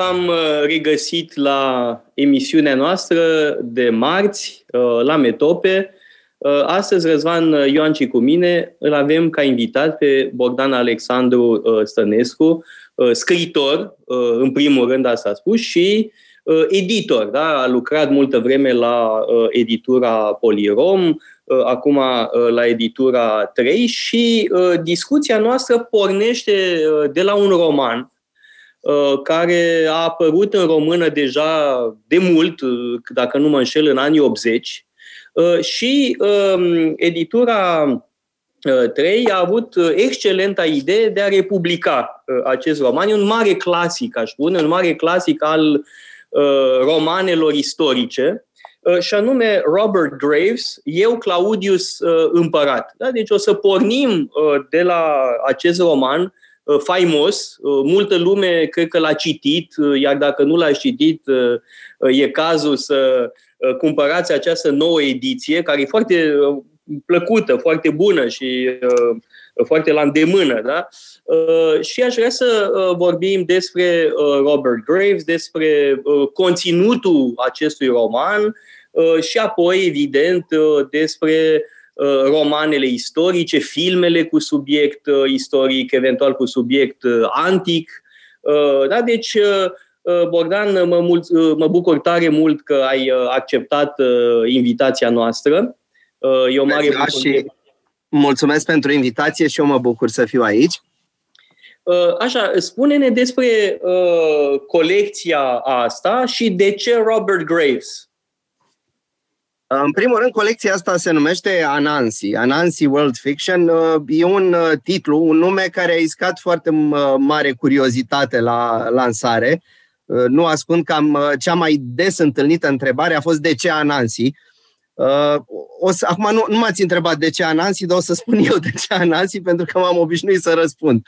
V-am uh, regăsit la emisiunea noastră de marți, uh, la Metope. Uh, astăzi, Răzvan Ioanci cu mine îl avem ca invitat pe Bogdan Alexandru Stănescu, scriitor, în primul rând, asta a spus, și editor. Da? A lucrat multă vreme la editura Polirom, acum la editura 3 și discuția noastră pornește de la un roman Uh, care a apărut în română deja de mult, uh, dacă nu mă înșel, în anii 80. Uh, și um, editura 3 a avut excelenta idee de a republica acest roman. E un mare clasic, aș spune, un mare clasic al romanelor istorice, și anume Robert Graves, Eu, Claudius Împărat. Da? Deci o să pornim de la acest roman Uh, faimos, uh, multă lume cred că l-a citit, uh, iar dacă nu l-a citit, e cazul să cumpărați această nouă ediție, care e foarte plăcută, foarte bună și foarte la îndemână. Da? Și aș vrea să vorbim despre Robert Graves, despre conținutul acestui roman și apoi, evident, despre Uh, romanele istorice, filmele cu subiect uh, istoric, eventual cu subiect uh, antic. Da? Deci, Bogdan, mă, mult, mă bucur tare mult că ai acceptat invitația noastră. E o mare și mulțumesc pentru invitație și eu mă bucur să fiu aici. Așa, spune-ne despre uh, colecția asta și de ce Robert Graves. În primul rând, colecția asta se numește Anansi. Anansi World Fiction uh, e un uh, titlu, un nume care a iscat foarte uh, mare curiozitate la lansare. Nu ascund că am, cea mai des întâlnită întrebare a fost de ce Anansi. O să, acum nu, nu m-ați întrebat de ce Anansi, dar o să spun eu de ce Anansi, pentru că m-am obișnuit să răspund.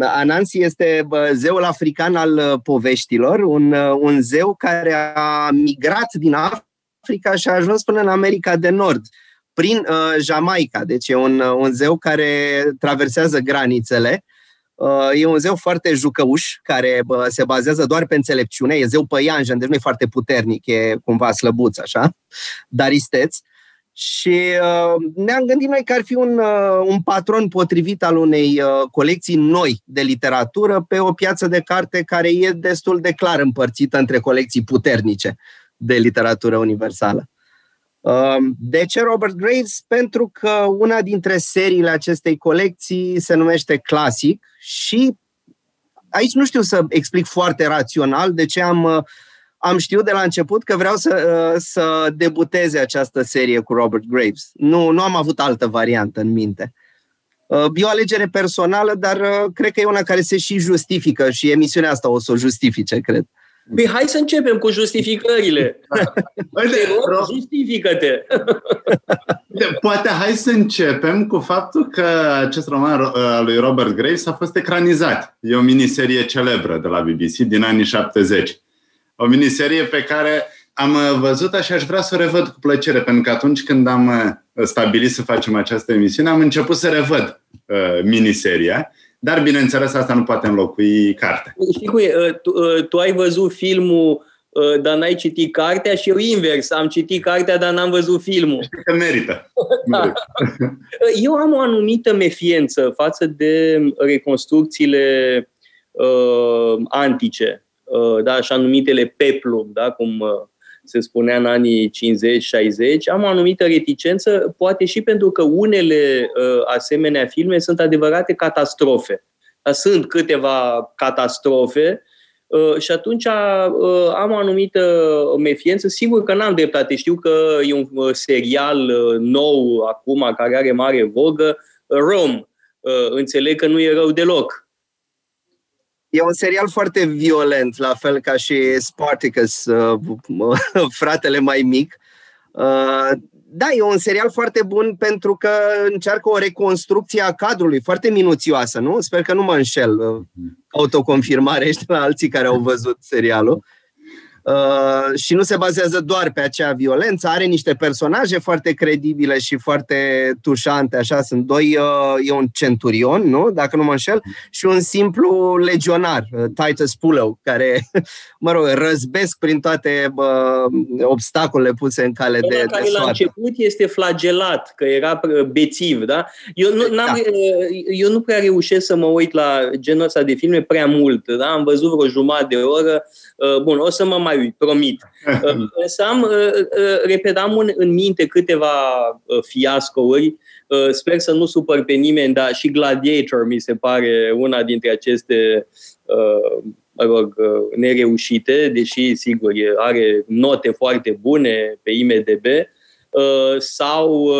Anansi este zeul african al poveștilor, un, un zeu care a migrat din Africa Africa și a ajuns până în America de Nord, prin uh, Jamaica. Deci e un, uh, un zeu care traversează granițele. Uh, e un zeu foarte jucăuș, care uh, se bazează doar pe înțelepciune. E zeu păianjen, deci nu e foarte puternic, e cumva slăbuț, așa, dar isteț. Și uh, ne-am gândit noi că ar fi un, uh, un patron potrivit al unei uh, colecții noi de literatură pe o piață de carte care e destul de clar împărțită între colecții puternice de literatură universală. Um, de ce Robert Graves? Pentru că una dintre seriile acestei colecții se numește Classic și aici nu știu să explic foarte rațional de ce am, uh, am știut de la început că vreau să, uh, să debuteze această serie cu Robert Graves. Nu, nu am avut altă variantă în minte. Uh, e o alegere personală, dar cred că e una care se și justifică și emisiunea asta o să o justifice, cred. Păi hai să începem cu justificările. Uite, rog, justifică-te! Poate hai să începem cu faptul că acest roman al lui Robert Graves a fost ecranizat. E o miniserie celebră de la BBC din anii 70. O miniserie pe care am văzut și aș vrea să o revăd cu plăcere, pentru că atunci când am stabilit să facem această emisiune, am început să revăd uh, miniseria dar, bineînțeles, asta nu poate înlocui cartea. Știi cum e? Uh, tu, uh, tu ai văzut filmul uh, dar n-ai citit cartea și eu invers. Am citit cartea, dar n-am văzut filmul. Știi că merită. da. Eu am o anumită mefiență față de reconstrucțiile uh, antice, uh, da, așa numitele peplum, da, cum uh, se spunea în anii 50-60, am o anumită reticență, poate și pentru că unele uh, asemenea filme sunt adevărate catastrofe. Dar sunt câteva catastrofe uh, și atunci uh, am o anumită mefiență. Sigur că n-am dreptate. Știu că e un uh, serial uh, nou acum care are mare vogă, Rome. Uh, înțeleg că nu e rău deloc. E un serial foarte violent, la fel ca și Spartacus, uh, fratele mai mic. Uh, da, e un serial foarte bun pentru că încearcă o reconstrucție a cadrului, foarte minuțioasă, nu? Sper că nu mă înșel. Uh, autoconfirmare ești la alții care au văzut serialul. Uh, și nu se bazează doar pe acea violență, are niște personaje foarte credibile și foarte tușante, așa, sunt doi, uh, e un centurion, nu, dacă nu mă înșel, și un simplu legionar, uh, Titus Pullo, care, mă rog, răzbesc prin toate uh, obstacolele puse în cale de, care de la început este flagelat, că era bețiv, da? Eu nu, n-am, da. eu nu prea reușesc să mă uit la genul ăsta de filme prea mult, da? Am văzut vreo jumătate de oră, bun, o să mă mai mai uit, promit. Însă am, uh, uh, repetam în, în minte câteva uh, fiascouri, sper să nu supăr pe nimeni, dar și Gladiator mi se pare una dintre aceste mă rog, nereușite, deși, sigur, are note foarte bune pe IMDB, sau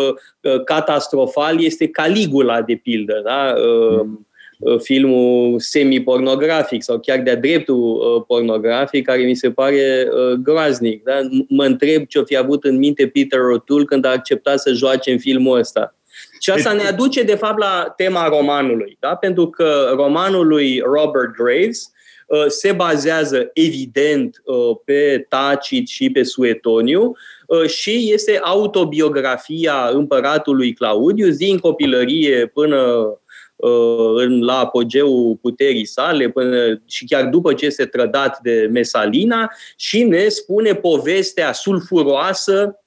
catastrofal este Caligula, de pildă. Da? Mm Uh, filmul semi-pornografic sau chiar de-a dreptul uh, pornografic, care mi se pare uh, groaznic. Da? Mă întreb ce-o fi avut în minte Peter O'Toole când a acceptat să joace în filmul ăsta. Și asta ne aduce, de fapt, la tema romanului. Da? Pentru că romanul lui Robert Graves se bazează, evident, pe Tacit și pe Suetoniu și este autobiografia împăratului Claudius din copilărie până Uh, la apogeul puterii sale până și chiar după ce se trădat de Mesalina și ne spune povestea sulfuroasă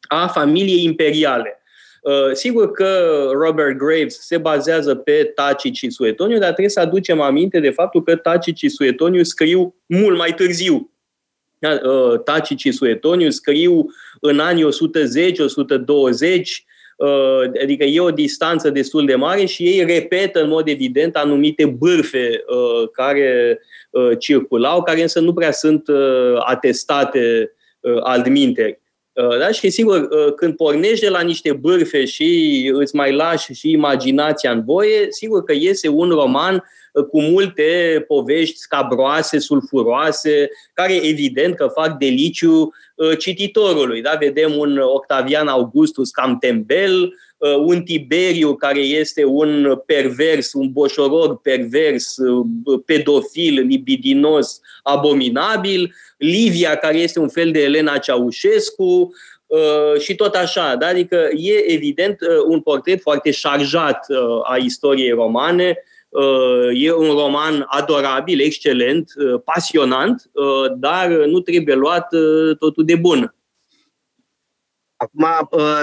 a familiei imperiale. Uh, sigur că Robert Graves se bazează pe Tacic și Suetoniu, dar trebuie să aducem aminte de faptul că Tacic și Suetoniu scriu mult mai târziu. Da, uh, Tacic și Suetoniu scriu în anii 110-120, Uh, adică e o distanță destul de mare și ei repetă în mod evident anumite bârfe uh, care uh, circulau, care însă nu prea sunt atestate altminteri. Da? Și sigur, când pornești de la niște bârfe și îți mai lași și imaginația în voie, sigur că iese un roman cu multe povești scabroase, sulfuroase, care evident că fac deliciu uh, cititorului. Da? Vedem un Octavian Augustus cam tembel, uh, un Tiberiu care este un pervers, un boșorog pervers, uh, pedofil, libidinos, abominabil, Livia care este un fel de Elena Ceaușescu, și tot așa. Da? Adică e evident un portret foarte șarjat a istoriei romane, Uh, e un roman adorabil, excelent, uh, pasionant, uh, dar nu trebuie luat totul de bun. Acum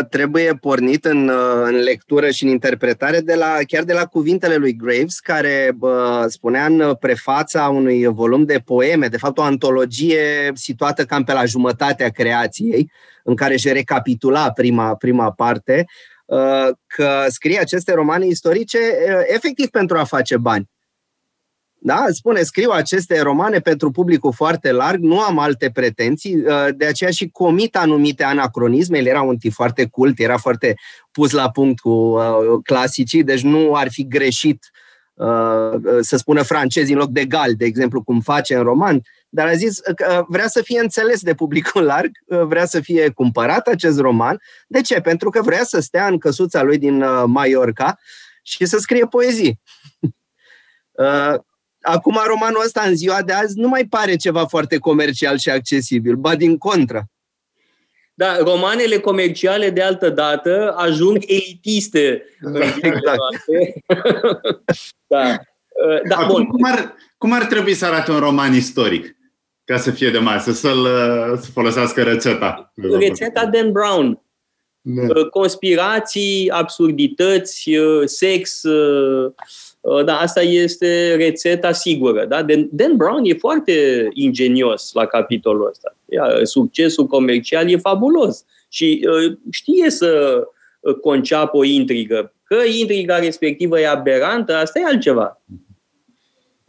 trebuie pornit în, în lectură și în interpretare de la, chiar de la cuvintele lui Graves, care spunea în prefața unui volum de poeme, de fapt o antologie situată cam pe la jumătatea creației, în care își recapitula prima, prima parte, Uh, că scrie aceste romane istorice uh, efectiv pentru a face bani. Da? Spune, scriu aceste romane pentru publicul foarte larg, nu am alte pretenții, uh, de aceea și comit anumite anacronisme, el era un tip foarte cult, era foarte pus la punct cu clasicii, deci nu ar fi greșit să spună francezi în loc de gal, de exemplu, cum face în roman, dar a zis că vrea să fie înțeles de publicul larg, vrea să fie cumpărat acest roman. De ce? Pentru că vrea să stea în căsuța lui din uh, Mallorca și să scrie poezii. Uh, acum, romanul ăsta, în ziua de azi, nu mai pare ceva foarte comercial și accesibil, ba din contră. Da, romanele comerciale de altă dată ajung elitiste. Exact. da. Uh, da, Acum, bun. Cum, ar, cum ar trebui să arate un roman istoric? ca să fie de masă, să-l, să folosească rețeta. Rețeta Dan Brown. Da. Uh, conspirații, absurdități, uh, sex, uh, da, asta este rețeta sigură. Da? Dan Brown e foarte ingenios la capitolul ăsta. Succesul comercial e fabulos și știe să conceapă o intrigă. Că intriga respectivă e aberantă, asta e altceva.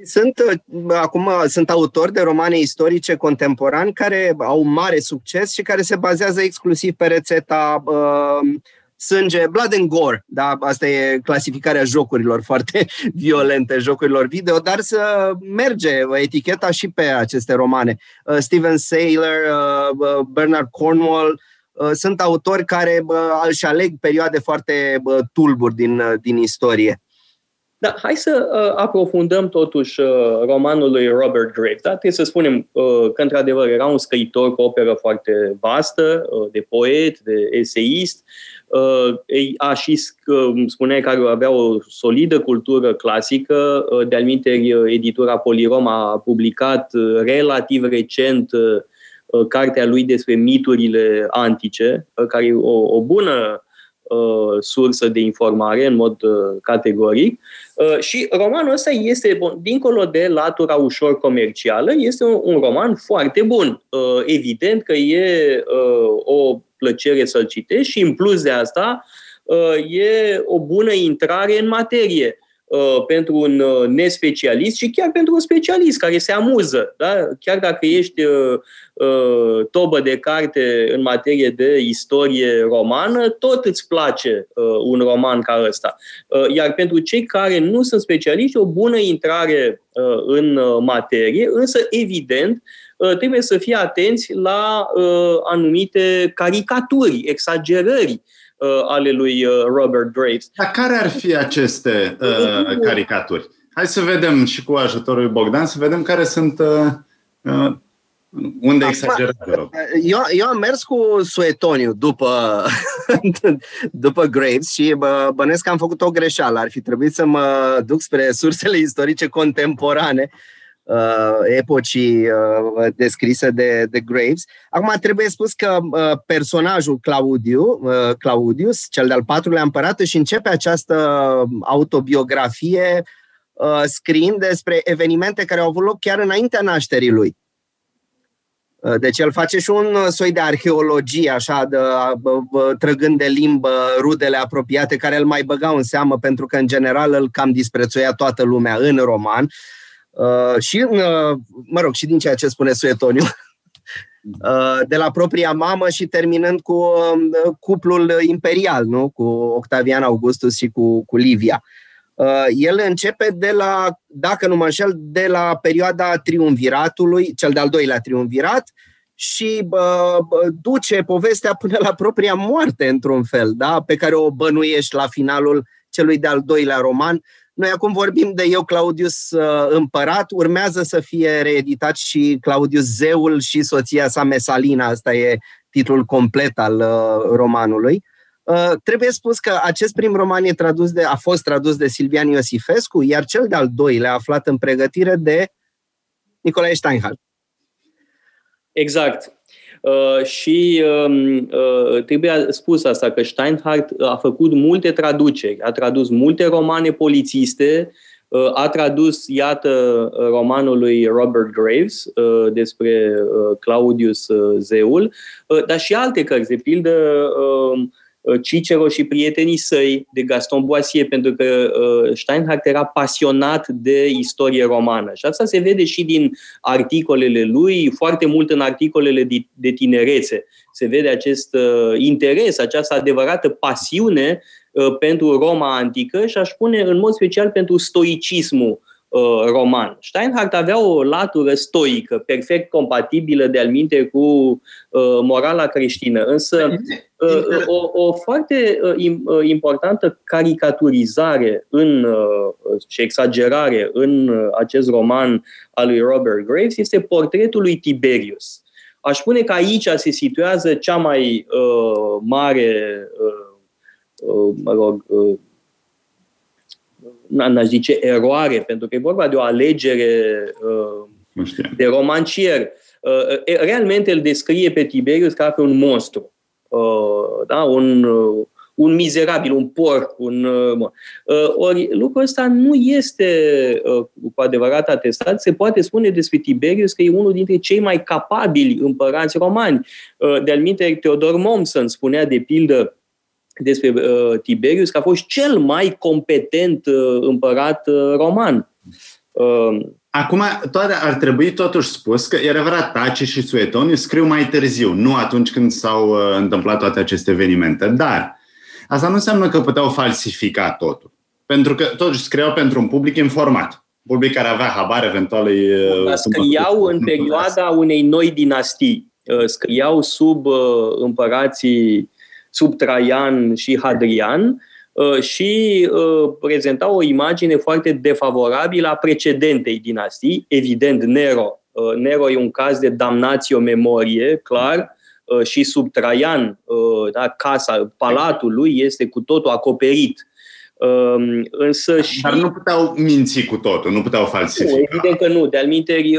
Sunt uh, acum sunt autori de romane istorice contemporani care au mare succes și care se bazează exclusiv pe rețeta uh, sânge, blood and gore, da? asta e clasificarea jocurilor foarte violente, jocurilor video, dar să merge eticheta și pe aceste romane. Uh, Steven Saylor, uh, Bernard Cornwall, uh, sunt autori care uh, își aleg perioade foarte uh, tulburi din, uh, din istorie. Da, hai să uh, aprofundăm totuși uh, romanul lui Robert Graves. Da? Trebuie să spunem uh, că, într-adevăr, era un scriitor cu o operă foarte vastă, uh, de poet, de eseist. Uh, a și, uh, spunea că avea o solidă cultură clasică. Uh, de-al uh, editura Polirom a publicat uh, relativ recent uh, uh, cartea lui despre miturile antice, uh, care e o, o bună uh, sursă de informare în mod uh, categoric. Uh, și romanul ăsta este, bun, dincolo de latura ușor comercială, este un, un roman foarte bun. Uh, evident că e uh, o plăcere să-l citești și în plus de asta uh, e o bună intrare în materie. Uh, pentru un uh, nespecialist și chiar pentru un specialist care se amuză. Da? Chiar dacă ești uh, uh, tobă de carte în materie de istorie romană, tot îți place uh, un roman ca ăsta. Uh, iar pentru cei care nu sunt specialiști, o bună intrare uh, în uh, materie, însă, evident, uh, trebuie să fie atenți la uh, anumite caricaturi, exagerări uh, ale lui uh, Robert Graves. Dar care ar fi aceste uh, caricaturi? Hai să vedem și cu ajutorul lui Bogdan, să vedem care sunt uh, uh, unde exagerăm. Eu, eu am mers cu Suetoniu după, după Graves și bă, bănesc că am făcut o greșeală. Ar fi trebuit să mă duc spre sursele istorice contemporane uh, epocii uh, descrise de, de Graves. Acum trebuie spus că uh, personajul Claudiu, uh, Claudius, cel de-al patrulea împărat, își începe această autobiografie uh, scriind despre evenimente care au avut loc chiar înaintea nașterii lui. Uh, deci el face și un soi de arheologie, așa, de, trăgând de limbă rudele apropiate, care îl mai băgau în seamă, pentru că, în general, îl cam disprețuia toată lumea în roman. Uh, și, uh, mă rog, și din ceea ce spune Suetoniu, uh, de la propria mamă și terminând cu uh, cuplul imperial, nu? cu Octavian Augustus și cu, cu Livia. Uh, el începe de la, dacă nu mă înșel, de la perioada triumviratului, cel de-al doilea triumvirat, și uh, duce povestea până la propria moarte, într-un fel, da? pe care o bănuiești la finalul celui de-al doilea roman, noi acum vorbim de Eu, Claudius uh, Împărat, urmează să fie reeditat și Claudius Zeul și soția sa Mesalina, asta e titlul complet al uh, romanului. Uh, trebuie spus că acest prim roman e tradus de, a fost tradus de Silvian Iosifescu, iar cel de-al doilea aflat în pregătire de Nicolae Steinhardt. Exact. Uh, și uh, uh, trebuie spus asta, că Steinhardt a făcut multe traduceri, a tradus multe romane polițiste, uh, a tradus, iată, romanul lui Robert Graves uh, despre uh, Claudius Zeul, dar și alte cărți, de pildă Uh, Cicero și prietenii săi de Gaston Boisier, pentru că uh, Steinhardt era pasionat de istorie romană. Și asta se vede și din articolele lui, foarte mult în articolele de tinerețe. Se vede acest uh, interes, această adevărată pasiune pentru Roma antică și aș spune în mod special pentru stoicismul Uh, roman. Steinhardt avea o latură stoică, perfect compatibilă de alminte cu uh, morala creștină, însă uh, o, o foarte importantă caricaturizare în, și exagerare în acest roman al lui Robert Graves este portretul lui Tiberius. Aș spune că aici se situează cea mai uh, mare, uh, uh, mă rog, uh, n-aș zice eroare, pentru că e vorba de o alegere uh, de romancier. Uh, realmente îl descrie pe Tiberius ca pe un monstru. Uh, da? un, uh, un mizerabil, un porc, un... Uh, uh, ori lucrul ăsta nu este uh, cu adevărat atestat. Se poate spune despre Tiberius că e unul dintre cei mai capabili împărați romani. Uh, de-al minte, Teodor Mommsen spunea de pildă despre uh, Tiberius, că a fost cel mai competent uh, împărat uh, roman. Uh, Acum, toate ar trebui totuși spus că, e adevărat, Tace și Suetoniu scriu mai târziu, nu atunci când s-au uh, întâmplat toate aceste evenimente, dar Asta nu înseamnă că puteau falsifica totul. Pentru că toți scriau pentru un public informat. Public care avea habar eventual. Da, scriau în perioada unei noi dinastii. Scriau sub împărații, sub Traian și Hadrian, Uh, și uh, prezenta o imagine foarte defavorabilă a precedentei dinastii, evident Nero. Uh, Nero e un caz de damnatio memorie, clar, și sub Traian, da, casa, palatul lui este cu totul acoperit. Um, însă și... Dar nu puteau minți cu totul, nu puteau falsifica. Nu, evident că nu. De-al minteri,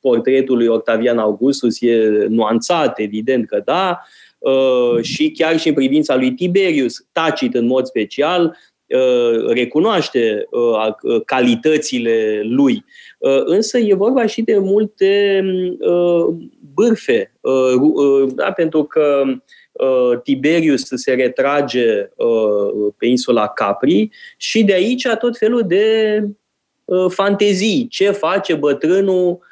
portretul lui Octavian Augustus e nuanțat, evident că da, Uh, și chiar și în privința lui Tiberius, Tacit în mod special, uh, recunoaște uh, calitățile lui. Însă e vorba și de multe bârfe, da, pentru că Tiberius se retrage pe insula Capri și de aici tot felul de fantezii. Ce face bătrânul Uh,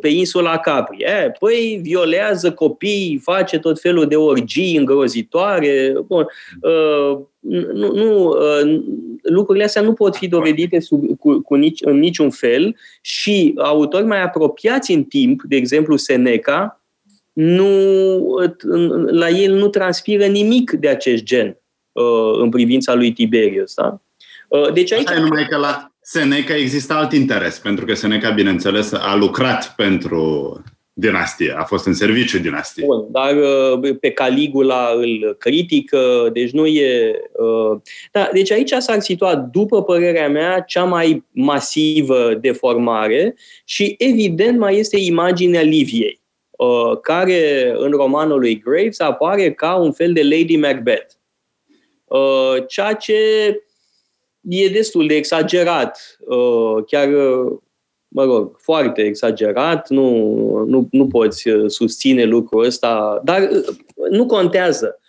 pe insula Capri. E, păi violează copii, face tot felul de orgii îngrozitoare. Bun. Uh, nu, nu, uh, lucrurile astea nu pot fi dovedite sub, cu, cu nici, în niciun fel și autori mai apropiați în timp, de exemplu Seneca, nu, la el nu transpiră nimic de acest gen în privința lui Tiberius. Da? Deci aici... Asta e numai că la, Seneca există alt interes, pentru că Seneca, bineînțeles, a lucrat pentru dinastie, a fost în serviciu dinastie. Bun, dar uh, pe Caligula îl critică, deci nu e... Uh, da, deci aici s-ar situa, după părerea mea, cea mai masivă deformare și, evident, mai este imaginea Liviei, uh, care în romanul lui Graves apare ca un fel de Lady Macbeth. Ceea ce e destul de exagerat, uh, chiar, uh, mă rog, foarte exagerat, nu, nu, nu poți uh, susține lucrul ăsta, dar nu contează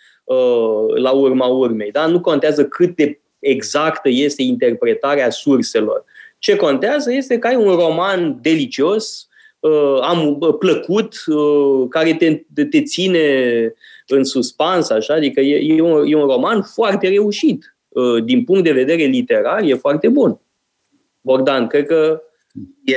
la urma urmei, da? nu contează cât de exactă este interpretarea surselor. Ce contează este că ai un roman delicios, am plăcut, care te, te ține în suspans, așa, adică e, e, un, e un roman foarte reușit. Uh, din punct de vedere literar, e foarte bun. Bogdan, cred că E,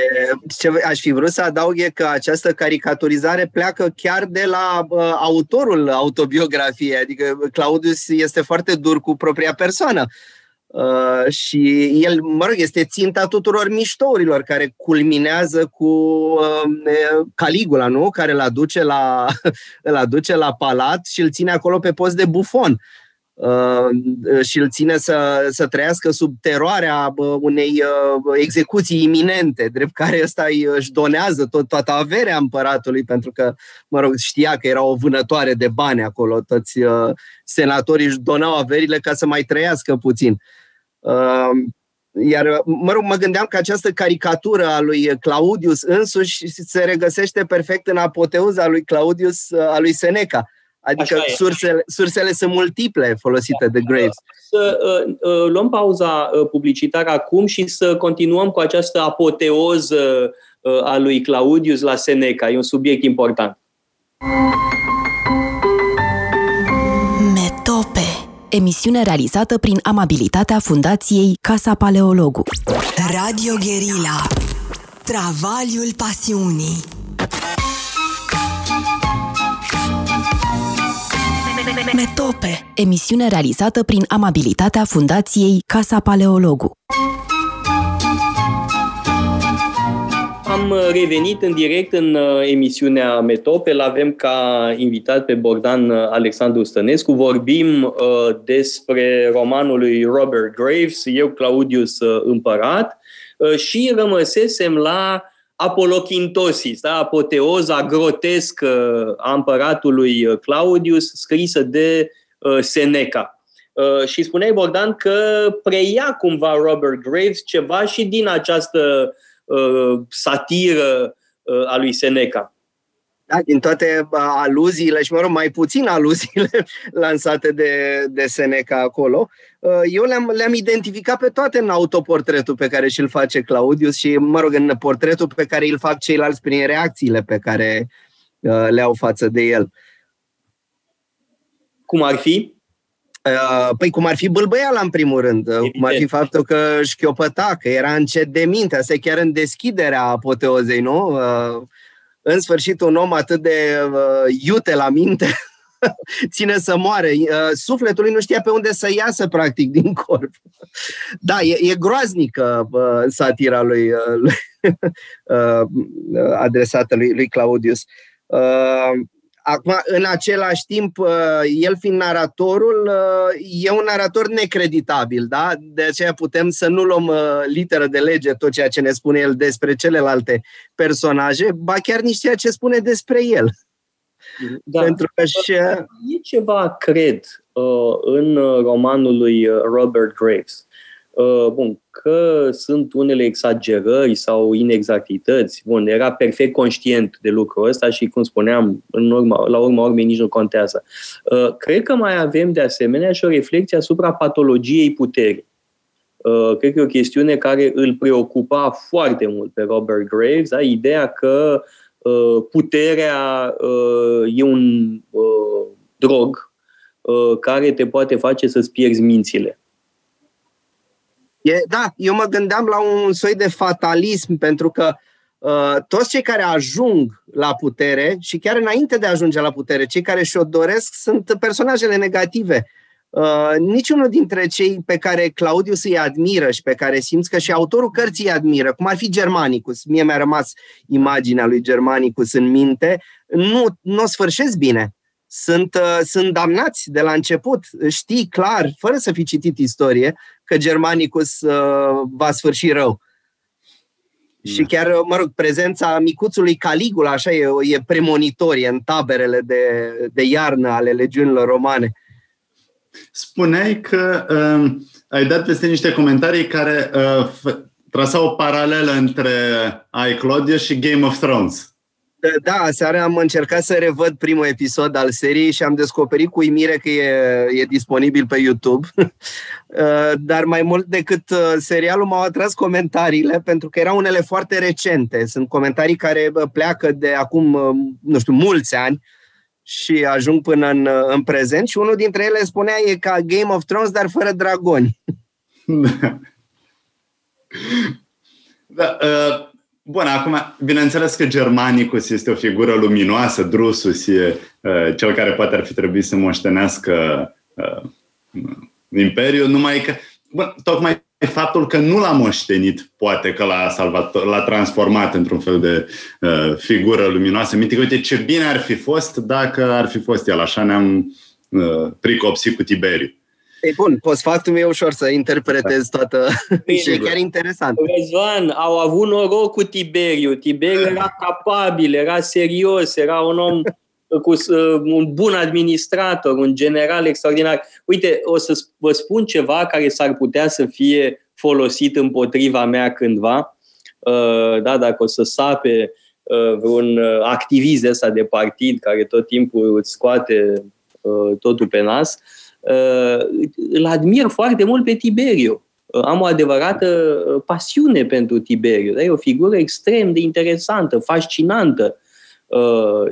ce aș fi vrut să adaug e că această caricaturizare pleacă chiar de la uh, autorul autobiografiei, adică Claudius este foarte dur cu propria persoană. Uh, și el, mă rog, este ținta tuturor miștourilor care culminează cu uh, Caligula, nu? Care îl aduce la, îl aduce la palat și îl ține acolo pe post de bufon. Uh, Uh, și îl ține să, să trăiască sub teroarea unei uh, execuții iminente, drept care ăsta își donează tot, toată averea împăratului, pentru că, mă rog, știa că era o vânătoare de bani acolo, toți uh, senatorii își donau averile ca să mai trăiască puțin. Iar, mă rog, mă gândeam că această caricatură a lui Claudius însuși se regăsește perfect în apoteuza lui Claudius, a lui Seneca, Adică sursele, sursele sunt multiple folosite de Graves. Să uh, uh, luăm pauza uh, publicitară acum și să continuăm cu această apoteoză uh, a lui Claudius la Seneca. E un subiect important. Metope Emisiune realizată prin amabilitatea Fundației Casa Paleologu. Radio Guerilla Travaliul pasiunii Metope, emisiune realizată prin amabilitatea Fundației Casa Paleologu. Am revenit în direct în uh, emisiunea Metope. L avem ca invitat pe Bogdan uh, Alexandru Stănescu. Vorbim uh, despre romanul lui Robert Graves, eu Claudius uh, Împărat, uh, și rămăsesem la Apolochintosis, da? apoteoza grotescă a împăratului Claudius, scrisă de uh, Seneca. Uh, și spuneai, Bogdan, că preia cumva Robert Graves ceva și din această uh, satiră uh, a lui Seneca. Da, din toate aluziile și, mă rog, mai puțin aluziile lansate de, de Seneca acolo, eu le-am, le-am identificat pe toate în autoportretul pe care și-l face Claudius și, mă rog, în portretul pe care îl fac ceilalți prin reacțiile pe care le au față de el. Cum ar fi? Uh, păi cum ar fi bâlbăiala în primul rând, Evident. cum ar fi faptul că șchiopăta, că era încet de minte, asta e chiar în deschiderea apoteozei, nu? Uh, în sfârșit un om atât de iute la minte ține să moare. Sufletul lui nu știa pe unde să iasă, practic, din corp. Da, e, e groaznică satira lui, lui adresată lui, lui Claudius. Acum, în același timp, uh, el fiind naratorul, uh, e un narator necreditabil, da? De aceea putem să nu luăm uh, literă de lege tot ceea ce ne spune el despre celelalte personaje, ba chiar nici ceea ce spune despre el. Da. Pentru că și... E ceva, cred, în romanul lui Robert Graves. Uh, bun, că sunt unele exagerări sau inexactități, bun, era perfect conștient de lucrul ăsta și, cum spuneam, în urma, la urma urmei nici nu contează. Uh, cred că mai avem, de asemenea, și o reflexie asupra patologiei puterii. Uh, cred că e o chestiune care îl preocupa foarte mult pe Robert Graves, da? ideea că puterea e un drog care te poate face să-ți pierzi mințile. E, da, eu mă gândeam la un soi de fatalism, pentru că uh, toți cei care ajung la putere și chiar înainte de a ajunge la putere, cei care și-o doresc sunt personajele negative. Uh, niciunul dintre cei pe care Claudius îi admiră și pe care simți că și autorul cărții îi admiră, cum ar fi Germanicus, mie mi-a rămas imaginea lui Germanicus în minte, nu, nu o sfârșesc bine sunt, uh, sunt damnați de la început. Știi clar, fără să fi citit istorie, că Germanicus uh, va sfârși rău. Da. Și chiar, mă rog, prezența micuțului Caligula, așa, e, e premonitorie în taberele de, de iarnă ale legiunilor romane. Spuneai că uh, ai dat peste niște comentarii care uh, trasau o paralelă între I, Claudius și Game of Thrones. Da, aseară am încercat să revăd primul episod al seriei și am descoperit cu uimire că e, e disponibil pe YouTube. Uh, dar mai mult decât uh, serialul m-au atras comentariile, pentru că erau unele foarte recente. Sunt comentarii care pleacă de acum, uh, nu știu, mulți ani și ajung până în, în prezent și unul dintre ele spunea e ca Game of Thrones, dar fără dragoni. Da, uh, Bun, acum, bineînțeles că Germanicus este o figură luminoasă, Drusus e uh, cel care poate ar fi trebuit să moștenească uh, Imperiul, numai că, bun, tocmai faptul că nu l-a moștenit, poate că l-a salvat, l-a transformat într-un fel de uh, figură luminoasă. Minte că, uite, ce bine ar fi fost dacă ar fi fost el, așa ne-am uh, pricopsit cu Tiberiu. E bun, post-factum meu ușor să interpretez toată... Bine, și e chiar interesant. Răzvan, au avut noroc cu Tiberiu. Tiberiu era capabil, era serios, era un om cu un bun administrator, un general extraordinar. Uite, o să vă spun ceva care s-ar putea să fie folosit împotriva mea cândva. Uh, da, dacă o să sape uh, vreun activist ăsta de partid care tot timpul îți scoate uh, totul pe nas, Uh, îl admir foarte mult pe Tiberiu. Uh, am o adevărată uh, pasiune pentru Tiberiu. Da? E o figură extrem de interesantă, fascinantă.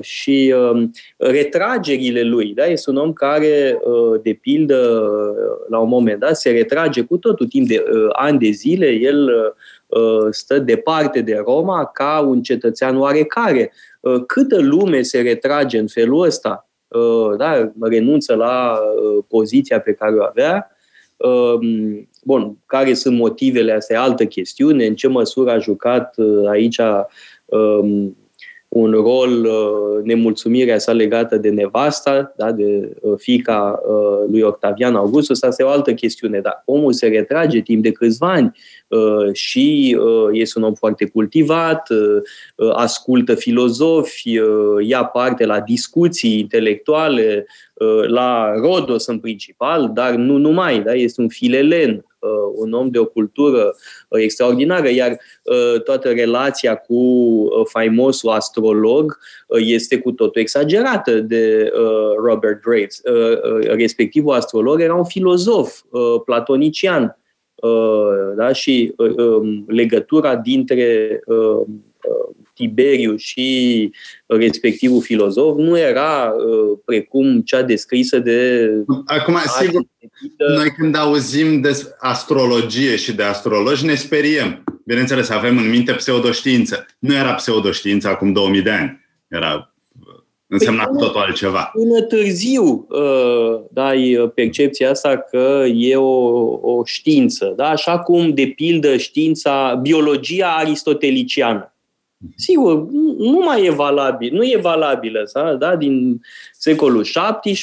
Și um, retragerile lui. Da? Este un om care, de pildă, la un moment dat, se retrage cu totul timp de ani de zile. El stă departe de Roma ca un cetățean oarecare. Câtă lume se retrage în felul ăsta Uh, da, renunță la uh, poziția pe care o avea. Um, bun, care sunt motivele, asta e altă chestiune, în ce măsură a jucat uh, aici um, un rol, nemulțumirea sa legată de nevasta, da, de fica lui Octavian Augustus, asta e o altă chestiune, dar omul se retrage timp de câțiva ani și este un om foarte cultivat, ascultă filozofi, ia parte la discuții intelectuale, la Rodos în principal, dar nu numai, da? este un filelen, un om de o cultură extraordinară, iar toată relația cu faimosul astrolog este cu totul exagerată de Robert Graves. Respectivul astrolog era un filozof platonician da? și um, legătura dintre Tiberiu și respectivul filozof nu era uh, precum cea descrisă de Acum, sigur, Noi când auzim de astrologie și de astrologi ne speriem. Bineînțeles, avem în minte pseudoștiință. Nu era pseudoștiință acum 2000 de ani. Era însemna păi, totul altceva. Până târziu uh, dai percepția asta că e o, o știință. Da? Așa cum, de pildă, știința, biologia aristoteliciană Sigur, nu mai e valabil, nu e valabilă, da? din secolul XVII,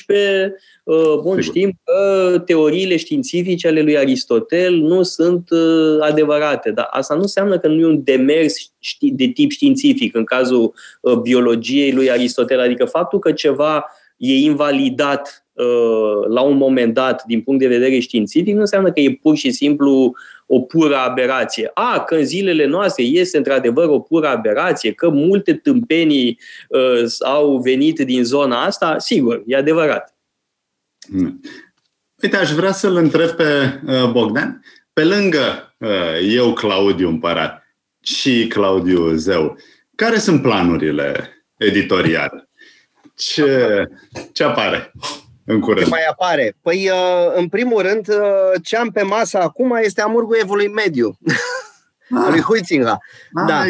uh, bun, Sigur. știm că teoriile științifice ale lui Aristotel nu sunt uh, adevărate, dar asta nu înseamnă că nu e un demers de tip științific în cazul uh, biologiei lui Aristotel, adică faptul că ceva e invalidat la un moment dat din punct de vedere științific nu înseamnă că e pur și simplu o pură aberație. A, că în zilele noastre este într-adevăr o pură aberație, că multe tâmpenii uh, au venit din zona asta, sigur, e adevărat. Hmm. Uite, aș vrea să-l întreb pe uh, Bogdan. Pe lângă uh, eu, Claudiu Împărat, și Claudiu Zeu, care sunt planurile editoriale? Ce, ce apare? în curând. Ce mai apare? Păi, uh, în primul rând, uh, ce am pe masă acum este Amurgul Evului Mediu. Ah. lui Huizinga. Ah, da.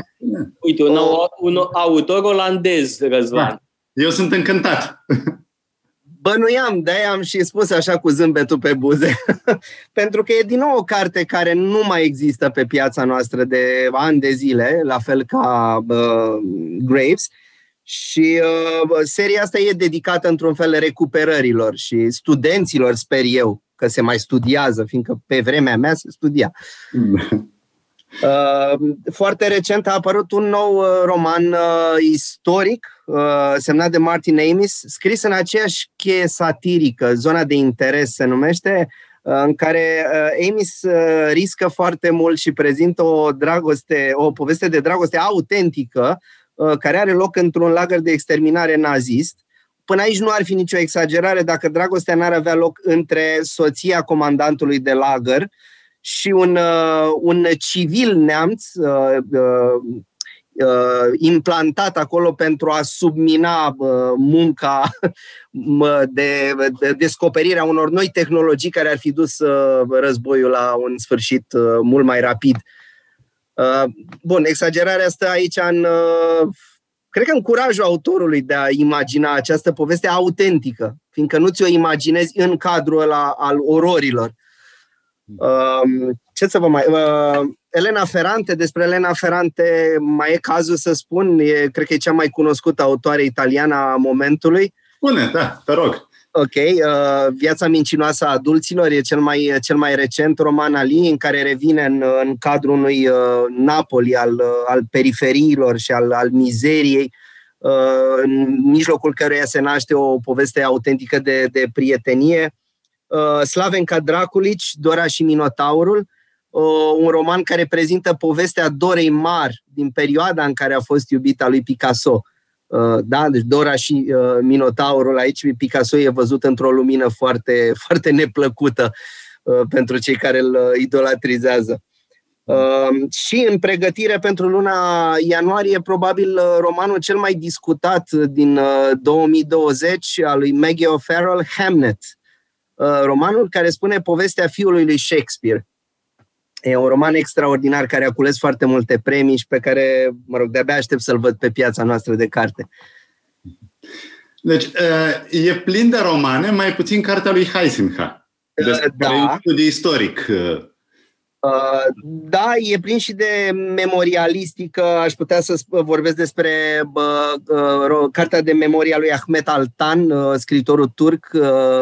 Uite, un, o... un autor olandez, Răzvan. Da. Eu sunt încântat. Bănuiam, de-aia am și spus așa cu zâmbetul pe buze, pentru că e din nou o carte care nu mai există pe piața noastră de ani de zile, la fel ca uh, Graves, și uh, seria asta e dedicată într-un fel recuperărilor și studenților, sper eu, că se mai studiază, fiindcă pe vremea mea se studia. Uh, foarte recent a apărut un nou uh, roman uh, istoric uh, semnat de Martin Amis, scris în aceeași cheie satirică, zona de interes se numește, uh, în care uh, Amis uh, riscă foarte mult și prezintă o dragoste, o poveste de dragoste autentică Uh, care are loc într-un lagăr de exterminare nazist. Până aici nu ar fi nicio exagerare dacă dragostea n-ar avea loc între soția comandantului de lagăr și un, uh, un civil neamț uh, implantat acolo pentru a submina munca de, de descoperirea unor noi tehnologii care ar fi dus războiul la un sfârșit mult mai rapid. Uh, bun, exagerarea asta aici în, uh, cred că în curajul autorului de a imagina această poveste autentică, fiindcă nu ți-o imaginezi în cadrul ăla al ororilor. Uh, ce să vă mai... Elena Ferrante, despre Elena Ferrante mai e cazul să spun, e, cred că e cea mai cunoscută autoare italiană a momentului. Spune, da, te rog. Ok, uh, Viața mincinoasă a adulților e cel mai, cel mai recent roman al ei, în care revine în, în cadrul unui uh, Napoli al, uh, al periferiilor și al, al mizeriei, uh, în mijlocul căruia se naște o poveste autentică de, de prietenie. Uh, Slavenca Draculici, Dora și Minotaurul, uh, un roman care prezintă povestea Dorei Mar din perioada în care a fost iubita lui Picasso. Uh, Uh, da, deci Dora și uh, Minotaurul aici, Picasso e văzut într-o lumină foarte, foarte neplăcută uh, pentru cei care îl idolatrizează. Și în pregătire pentru luna ianuarie, probabil romanul cel mai discutat din 2020 al lui Maggie O'Farrell, Hamnet. Romanul care spune povestea fiului lui Shakespeare. E un roman extraordinar care a cules foarte multe premii și pe care, mă rog, de-abia aștept să-l văd pe piața noastră de carte. Deci, e plin de romane, mai puțin cartea lui Heisenha. Despre da. studi istoric. Uh, da, e plin și de memorialistică. Aș putea să vorbesc despre uh, cartea de memoria lui Ahmet Altan, uh, scritorul turc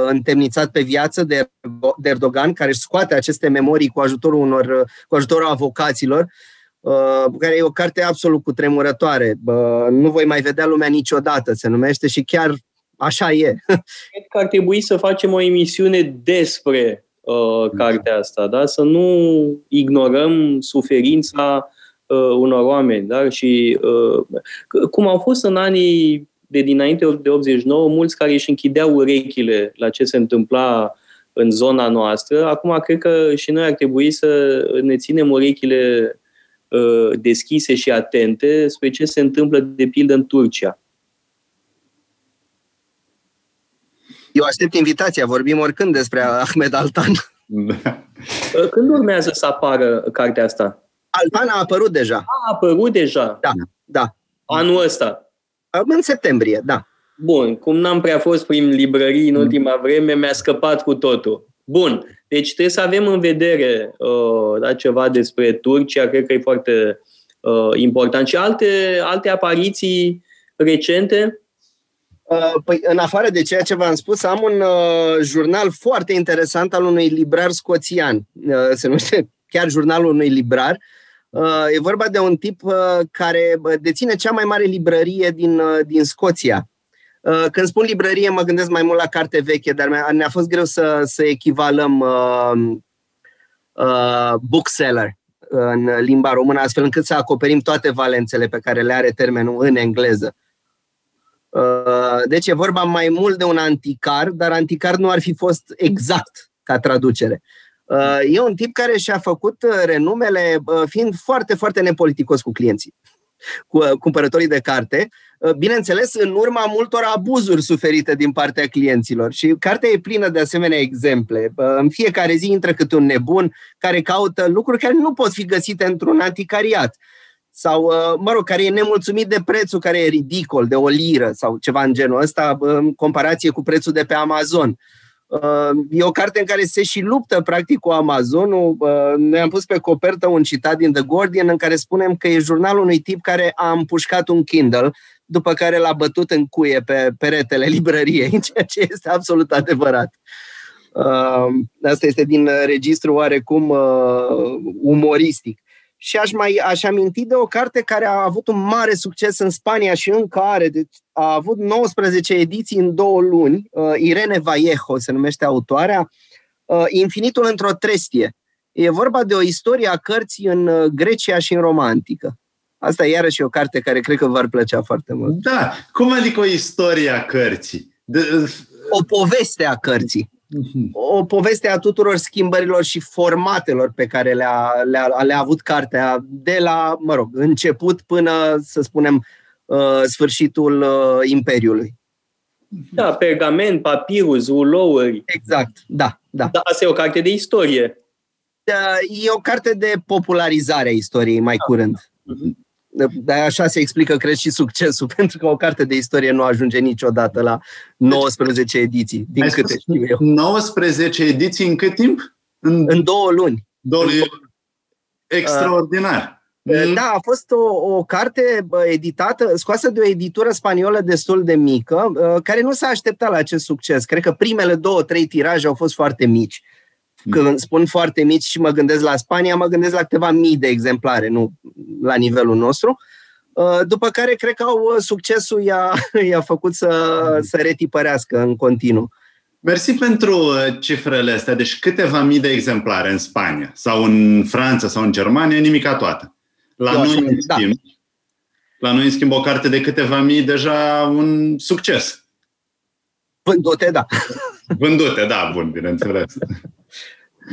întemnițat pe viață de, de Erdogan, care își scoate aceste memorii cu ajutorul unor, cu ajutorul avocaților, care e o carte absolut cutremurătoare. Nu voi mai vedea lumea niciodată, se numește și chiar așa e. Cred că ar trebui să facem o emisiune despre uh, cartea asta, da? să nu ignorăm suferința uh, unor oameni. Da? Și uh, cum au fost în anii de dinainte de 89, mulți care își închideau urechile la ce se întâmpla în zona noastră. Acum cred că și noi ar trebui să ne ținem urechile uh, deschise și atente spre ce se întâmplă de pildă în Turcia Eu aștept invitația, vorbim oricând despre Ahmed Altan. Da. Când urmează să apară cartea asta? Altan a apărut deja. A apărut deja? Da, da. Anul ăsta? În septembrie, da. Bun, cum n-am prea fost prin librării în ultima vreme, mi-a scăpat cu totul. Bun, deci trebuie să avem în vedere uh, da, ceva despre Turcia, cred că e foarte uh, important. Și alte, alte apariții recente? Uh, păi, în afară de ceea ce v-am spus, am un uh, jurnal foarte interesant al unui librar scoțian. Uh, se numește chiar jurnalul unui librar. Uh, e vorba de un tip uh, care deține cea mai mare librărie din, uh, din Scoția. Uh, când spun librărie, mă gândesc mai mult la carte veche, dar ne-a fost greu să, să echivalăm uh, uh, bookseller în limba română, astfel încât să acoperim toate valențele pe care le are termenul în engleză. Uh, deci e vorba mai mult de un anticar, dar anticar nu ar fi fost exact ca traducere. Uh, e un tip care și-a făcut renumele fiind foarte, foarte nepoliticos cu clienții cu uh, cumpărătorii de carte, uh, bineînțeles în urma multor abuzuri suferite din partea clienților. Și cartea e plină de asemenea exemple. Uh, în fiecare zi intră câte un nebun care caută lucruri care nu pot fi găsite într-un anticariat sau, mă rog, care e nemulțumit de prețul care e ridicol, de o liră sau ceva în genul ăsta, în comparație cu prețul de pe Amazon. Uh, Uh, e o carte în care se și luptă practic cu Amazonul. Uh, noi am pus pe copertă un citat din The Guardian în care spunem că e jurnalul unui tip care a împușcat un Kindle după care l-a bătut în cuie pe peretele librăriei, ceea ce este absolut adevărat. Uh, asta este din registru oarecum umoristic. Și aș mai aș aminti de o carte care a avut un mare succes în Spania și încă are. Deci a avut 19 ediții în două luni. Uh, Irene Vallejo se numește autoarea. Uh, Infinitul într-o trestie. E vorba de o istorie a cărții în uh, Grecia și în romantică. Asta e iarăși o carte care cred că v-ar plăcea foarte mult. Da. Cum adică o istorie a cărții? De... O poveste a cărții. Mhm. o poveste a tuturor schimbărilor și formatelor pe care le-a, le-a, le-a avut cartea, de la, mă rog, început până, să spunem, uh, sfârșitul uh, Imperiului. Da, pergament, papirus, ulouri. Exact, da, da. da asta e o carte de istorie. Da, e o carte de popularizare a istoriei, mai da. curând. Uh-huh. Dar așa se explică, cred, și succesul, pentru că o carte de istorie nu ajunge niciodată la 19 ediții, din Ai câte știu eu. 19 ediții în cât timp? În, în două luni. Două luni. Extraordinar. Uh, da, a fost o, o carte editată, scoasă de o editură spaniolă destul de mică, uh, care nu s-a așteptat la acest succes. Cred că primele două, trei tiraje au fost foarte mici. Când spun foarte mici și mă gândesc la Spania, mă gândesc la câteva mii de exemplare, nu la nivelul nostru. Uh, după care, cred că au uh, succesul i-a, i-a făcut să, să retipărească în continuu. Mersi pentru uh, cifrele astea. Deci câteva mii de exemplare în Spania sau în Franța sau în Germania, nimica toată. La Eu noi, în da. schimb, da. la noi, în schimb, o carte de câteva mii deja un succes. Vândute, da. Vândute, da, bun, bineînțeles.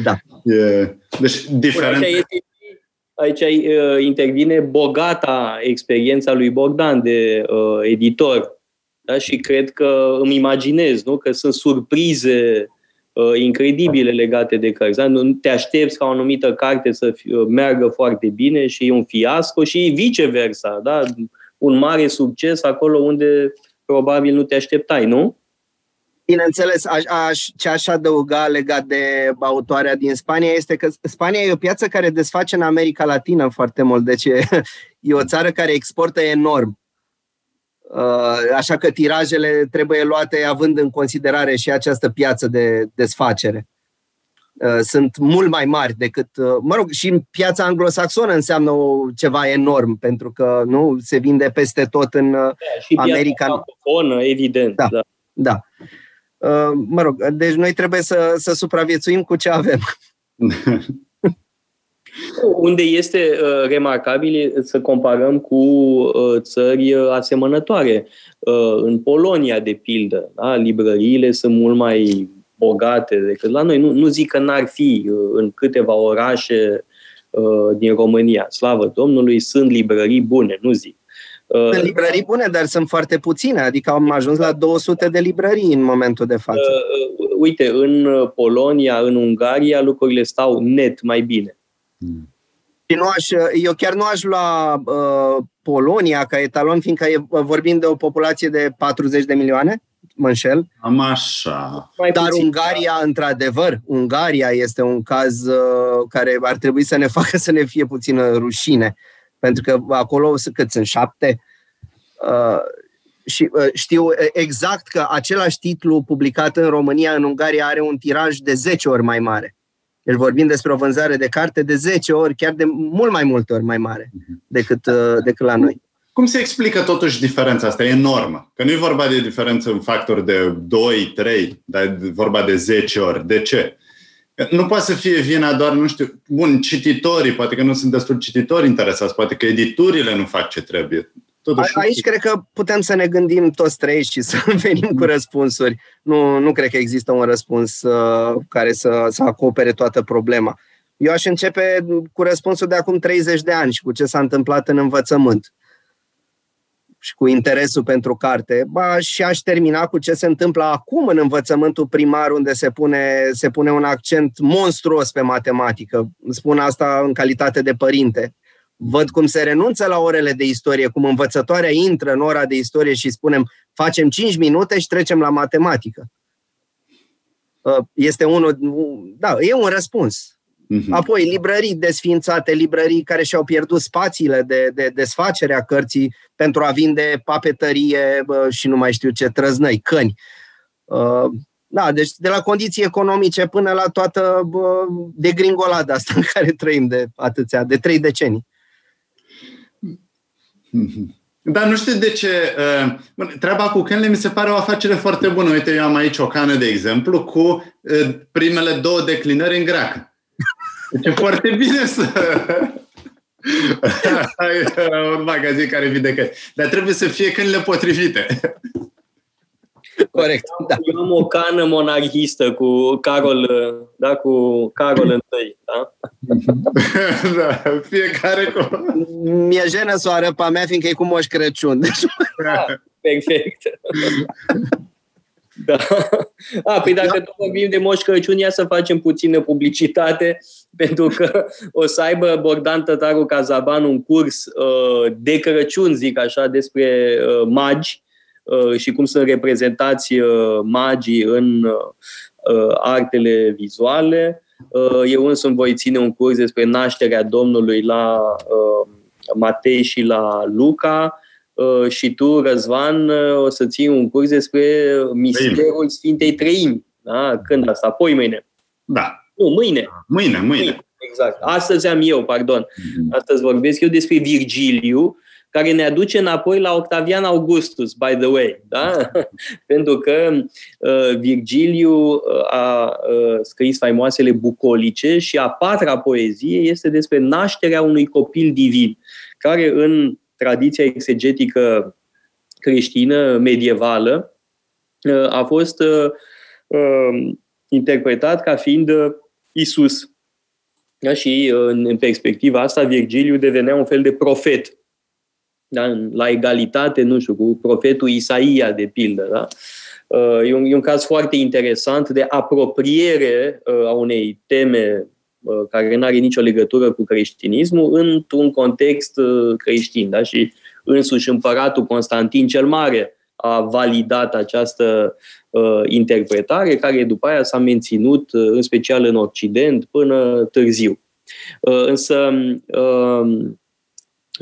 Da. E, deci, diferent. Bun, aici, aici uh, intervine bogata experiența lui Bogdan de uh, editor. Da? Și cred că îmi imaginez nu? că sunt surprize uh, incredibile legate de cărți. Da? Nu te aștepți ca o anumită carte să fie, uh, meargă foarte bine și e un fiasco și viceversa. Da? Un mare succes acolo unde probabil nu te așteptai, nu? Bineînțeles, aș, aș, ce aș adăuga legat de autoarea din Spania este că Spania e o piață care desface în America Latină foarte mult, deci e, e o țară care exportă enorm. Uh, așa că tirajele trebuie luate având în considerare și această piață de desfacere. Uh, sunt mult mai mari decât, uh, mă rog, și piața anglosaxonă înseamnă ceva enorm, pentru că nu se vinde peste tot în da, și America. Piața evident. Da, da. da. Uh, mă rog, deci noi trebuie să, să supraviețuim cu ce avem. Unde este uh, remarcabil să comparăm cu uh, țări asemănătoare. În Polonia, de pildă, da? librăriile sunt mult mai bogate decât la noi. Nu, nu zic că n-ar fi în câteva orașe din România. Slavă Domnului, sunt librării bune, nu zic. Sunt librării bune, dar sunt foarte puține, adică am ajuns la 200 de librării în momentul de față. Uite, în Polonia, în Ungaria, lucrurile stau net mai bine. Hmm. Și nu aș, eu chiar nu aș lua uh, Polonia ca etalon, fiindcă e, vorbim de o populație de 40 de milioane, mă înșel. Am așa. Mai Dar puțin. Ungaria, într-adevăr, Ungaria este un caz uh, care ar trebui să ne facă să ne fie puțină rușine. Pentru că acolo cât sunt șapte. Uh, și uh, știu exact că același titlu publicat în România, în Ungaria, are un tiraj de 10 ori mai mare. Deci vorbim despre o vânzare de carte de 10 ori, chiar de mult mai multe ori mai mare mhm. decât, uh, decât la noi. Cum se explică totuși diferența asta enormă? Că nu e vorba de diferență în factor de 2, 3, dar e vorba de 10 ori. De ce? Nu poate să fie vina doar, nu știu, bun, cititorii, poate că nu sunt destul cititori interesați, poate că editurile nu fac ce trebuie. Totuși, A, aici cred că putem să ne gândim toți trei și să venim cu răspunsuri. Nu, nu cred că există un răspuns uh, care să, să acopere toată problema. Eu aș începe cu răspunsul de acum 30 de ani și cu ce s-a întâmplat în învățământ și cu interesul pentru carte, ba, și aș termina cu ce se întâmplă acum în învățământul primar, unde se pune, se pune un accent monstruos pe matematică. Spun asta în calitate de părinte. Văd cum se renunță la orele de istorie, cum învățătoarea intră în ora de istorie și spunem facem 5 minute și trecem la matematică. Uh, este unul, da, e un răspuns. Uh-huh. Apoi, librării desfințate, librării care și-au pierdut spațiile de, de desfacere a cărții pentru a vinde papetărie bă, și nu mai știu ce, trăznăi, căni. Uh, da, deci de la condiții economice până la toată bă, degringolada asta în care trăim de atâția, de trei decenii. Dar nu știu de ce. Uh, treaba cu cănile mi se pare o afacere foarte bună. Uite, eu am aici o cană, de exemplu, cu uh, primele două declinări în greacă. Deci e foarte bine să... Ai un magazin care vinde căni. Dar trebuie să fie cănile potrivite. Corect. Da. Eu am o cană monarhistă cu Carol, da, cu Carol I, da? da, fiecare cu... Mi-e jenă soară pe mea, fiindcă e cu Moș Crăciun. Deci... Da, perfect. Da. A, păi dacă da. tot vorbim de Moș Crăciun, ia să facem puțină publicitate, pentru că o să aibă Bogdan Tătaru Cazaban un curs uh, de Crăciun, zic așa, despre uh, magi uh, și cum sunt reprezentați uh, magii în uh, artele vizuale. Uh, eu însumi voi ține un curs despre nașterea Domnului la uh, Matei și la Luca Uh, și tu, Răzvan, uh, o să ții un curs despre misterul Sfintei Treimi. Da? Când asta? Apoi mâine. Da. Nu, mâine. Mâine, mâine. Exact. Astăzi am eu, pardon. Mm-hmm. Astăzi vorbesc eu despre Virgiliu, care ne aduce înapoi la Octavian Augustus, by the way. Da? Pentru că uh, Virgiliu uh, a uh, scris faimoasele bucolice și a patra poezie este despre nașterea unui copil divin, care în tradiția exegetică creștină medievală uh, a fost uh, um, interpretat ca fiind uh, Isus. Da? Și în perspectiva asta, Virgiliu devenea un fel de profet. Da? La egalitate, nu știu, cu profetul Isaia, de pildă. Da? E un, e un caz foarte interesant de apropiere a unei teme Uh, care nu are nicio legătură cu creștinismul într-un context uh, creștin. Da? Și însuși împăratul Constantin cel Mare a validat această uh, interpretare, care după aia s-a menținut, uh, în special în Occident, până târziu. Uh, însă, uh,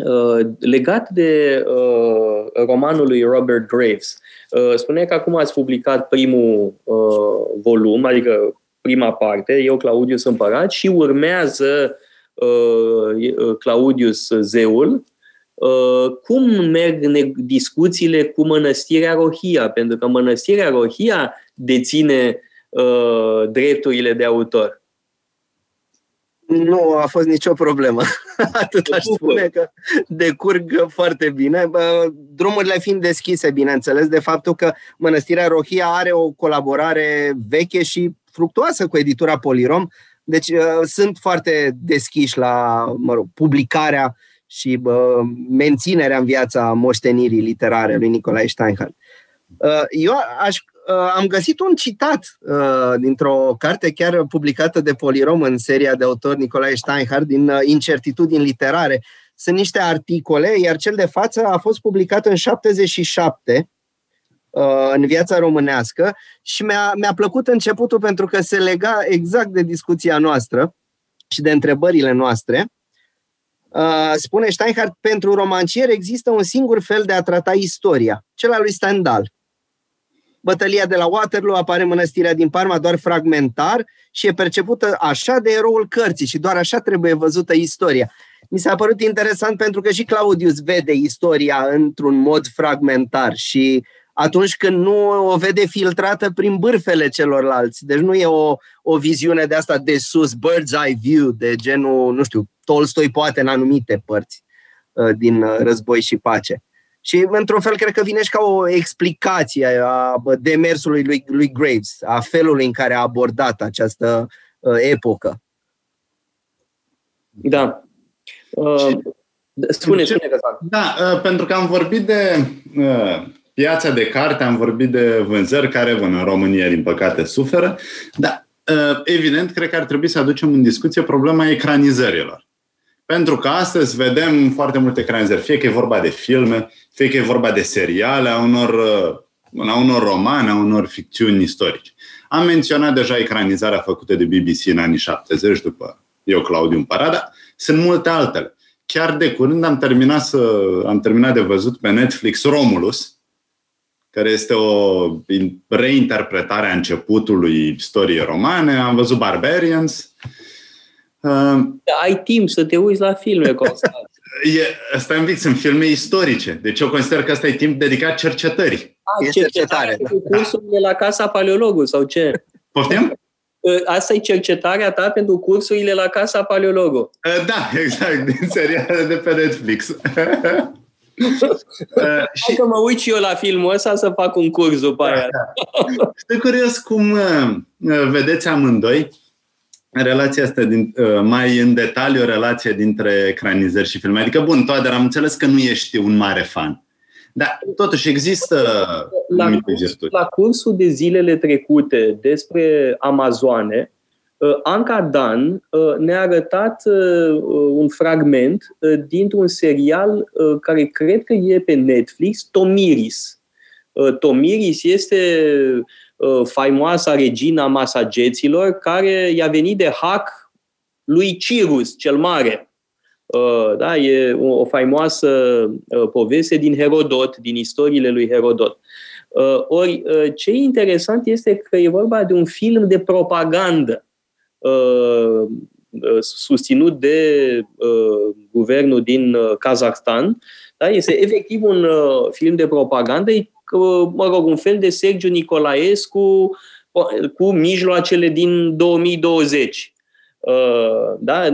uh, legat de uh, romanul lui Robert Graves, uh, spune că acum ați publicat primul uh, volum, adică prima parte, eu Claudius Împărat și urmează uh, uh, Claudius Zeul, uh, cum merg discuțiile cu mănăstirea Rohia, pentru că mănăstirea Rohia deține uh, drepturile de autor. Nu a fost nicio problemă. Atât aș spune că decurg foarte bine. Drumurile fiind deschise, bineînțeles, de faptul că Mănăstirea Rohia are o colaborare veche și fructuoasă cu editura Polirom, deci uh, sunt foarte deschiși la mă rog, publicarea și bă, menținerea în viața moștenirii literare lui Nicolae Steinhardt. Uh, eu aș, uh, am găsit un citat uh, dintr-o carte chiar publicată de Polirom în seria de autor Nicolae Steinhardt din Incertitudini literare. Sunt niște articole, iar cel de față a fost publicat în 77 în viața românească și mi-a, mi-a plăcut începutul pentru că se lega exact de discuția noastră și de întrebările noastre. Spune Steinhardt, pentru romancier există un singur fel de a trata istoria, cel al lui Stendhal bătălia de la Waterloo, apare mănăstirea din Parma doar fragmentar și e percepută așa de eroul cărții și doar așa trebuie văzută istoria. Mi s-a părut interesant pentru că și Claudius vede istoria într-un mod fragmentar și atunci când nu o vede filtrată prin bârfele celorlalți. Deci nu e o, o viziune de asta de sus, bird's eye view, de genul, nu știu, Tolstoi poate în anumite părți uh, din uh, Război și Pace. Și, într-un fel, cred că vine și ca o explicație a demersului lui, lui Graves, a felului în care a abordat această uh, epocă. Da. Uh, spune, spune, Da, uh, pentru că am vorbit de uh, piața de carte, am vorbit de vânzări care, vână în România, din păcate, suferă, dar uh, evident, cred că ar trebui să aducem în discuție problema ecranizărilor. Pentru că astăzi vedem foarte multe ecranizări, fie că e vorba de filme, fie că e vorba de seriale, a unor, uh, a unor romane, a unor ficțiuni istorice. Am menționat deja ecranizarea făcută de BBC în anii 70, după Eu, Claudiu în Parada. Sunt multe altele. Chiar de curând am terminat, să, am terminat de văzut pe Netflix Romulus, care este o reinterpretare a începutului istoriei romane. Am văzut Barbarians. Uh, ai timp să te uiți la filme constant. E, asta un pic, sunt filme istorice. Deci eu consider că asta e timp dedicat cercetării. A, e cercetare. Cu cursurile la Casa Paleologului sau ce? Poftim? Asta e cercetarea ta pentru cursurile la Casa Paleologu. Da, exact, din seriale de pe Netflix. uh, și... că mă uit și eu la filmul ăsta să fac un curs după aia. Sunt curios cum uh, vedeți amândoi relația asta din, uh, mai în detaliu, relația dintre ecranizări și filme. Adică, bun, Toader, am înțeles că nu ești un mare fan. Dar totuși există la, curs, la cursul de zilele trecute despre Amazoane, uh, Anca Dan uh, ne-a arătat un fragment dintr-un serial care cred că e pe Netflix, Tomiris. Tomiris este Uh, faimoasa regina masageților, care i-a venit de hack lui Cirus cel Mare. Uh, da, e o faimoasă uh, poveste din Herodot, din istoriile lui Herodot. Ori, ce e interesant este că e vorba de un film de propagandă susținut de guvernul din Kazakhstan. Da? Este efectiv un film de propagandă mă rog, un fel de Sergiu Nicolaescu cu mijloacele din 2020. Uh, da?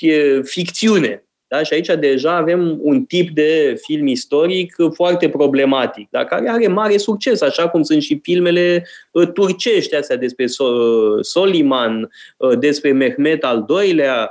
E ficțiune. Da? Și aici deja avem un tip de film istoric foarte problematic, da? care are mare succes, așa cum sunt și filmele uh, turcești astea despre Soliman, uh, despre Mehmet al II-lea.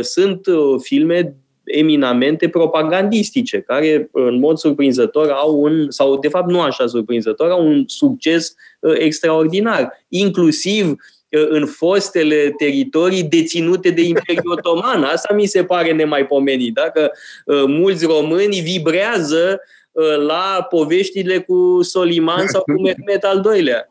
Sunt filme eminamente propagandistice, care în mod surprinzător au un, sau de fapt nu așa surprinzător, au un succes uh, extraordinar, inclusiv uh, în fostele teritorii deținute de Imperiul Otoman. Asta mi se pare nemaipomenit, dacă uh, mulți români vibrează la poveștile cu Soliman sau cu Mehmet al II-lea.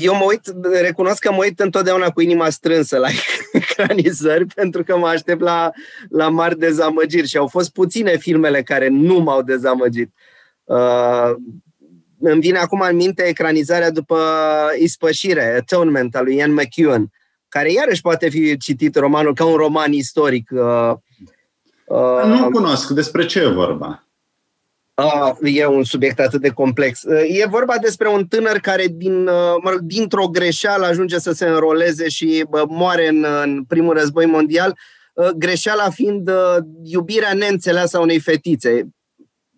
Eu mă uit, recunosc că mă uit întotdeauna cu inima strânsă la ecranizări pentru că mă aștept la, la mari dezamăgiri și au fost puține filmele care nu m-au dezamăgit. Uh, îmi vine acum în minte ecranizarea după Ispășire, Atonement al lui Ian McEwan, care iarăși poate fi citit romanul ca un roman istoric. Uh, uh, nu cunosc. Despre ce e vorba? Uh, e un subiect atât de complex. Uh, e vorba despre un tânăr care din, uh, mă rog, dintr-o greșeală ajunge să se înroleze și uh, moare în, în primul război mondial, uh, greșeala fiind uh, iubirea neînțeleasă a unei fetițe.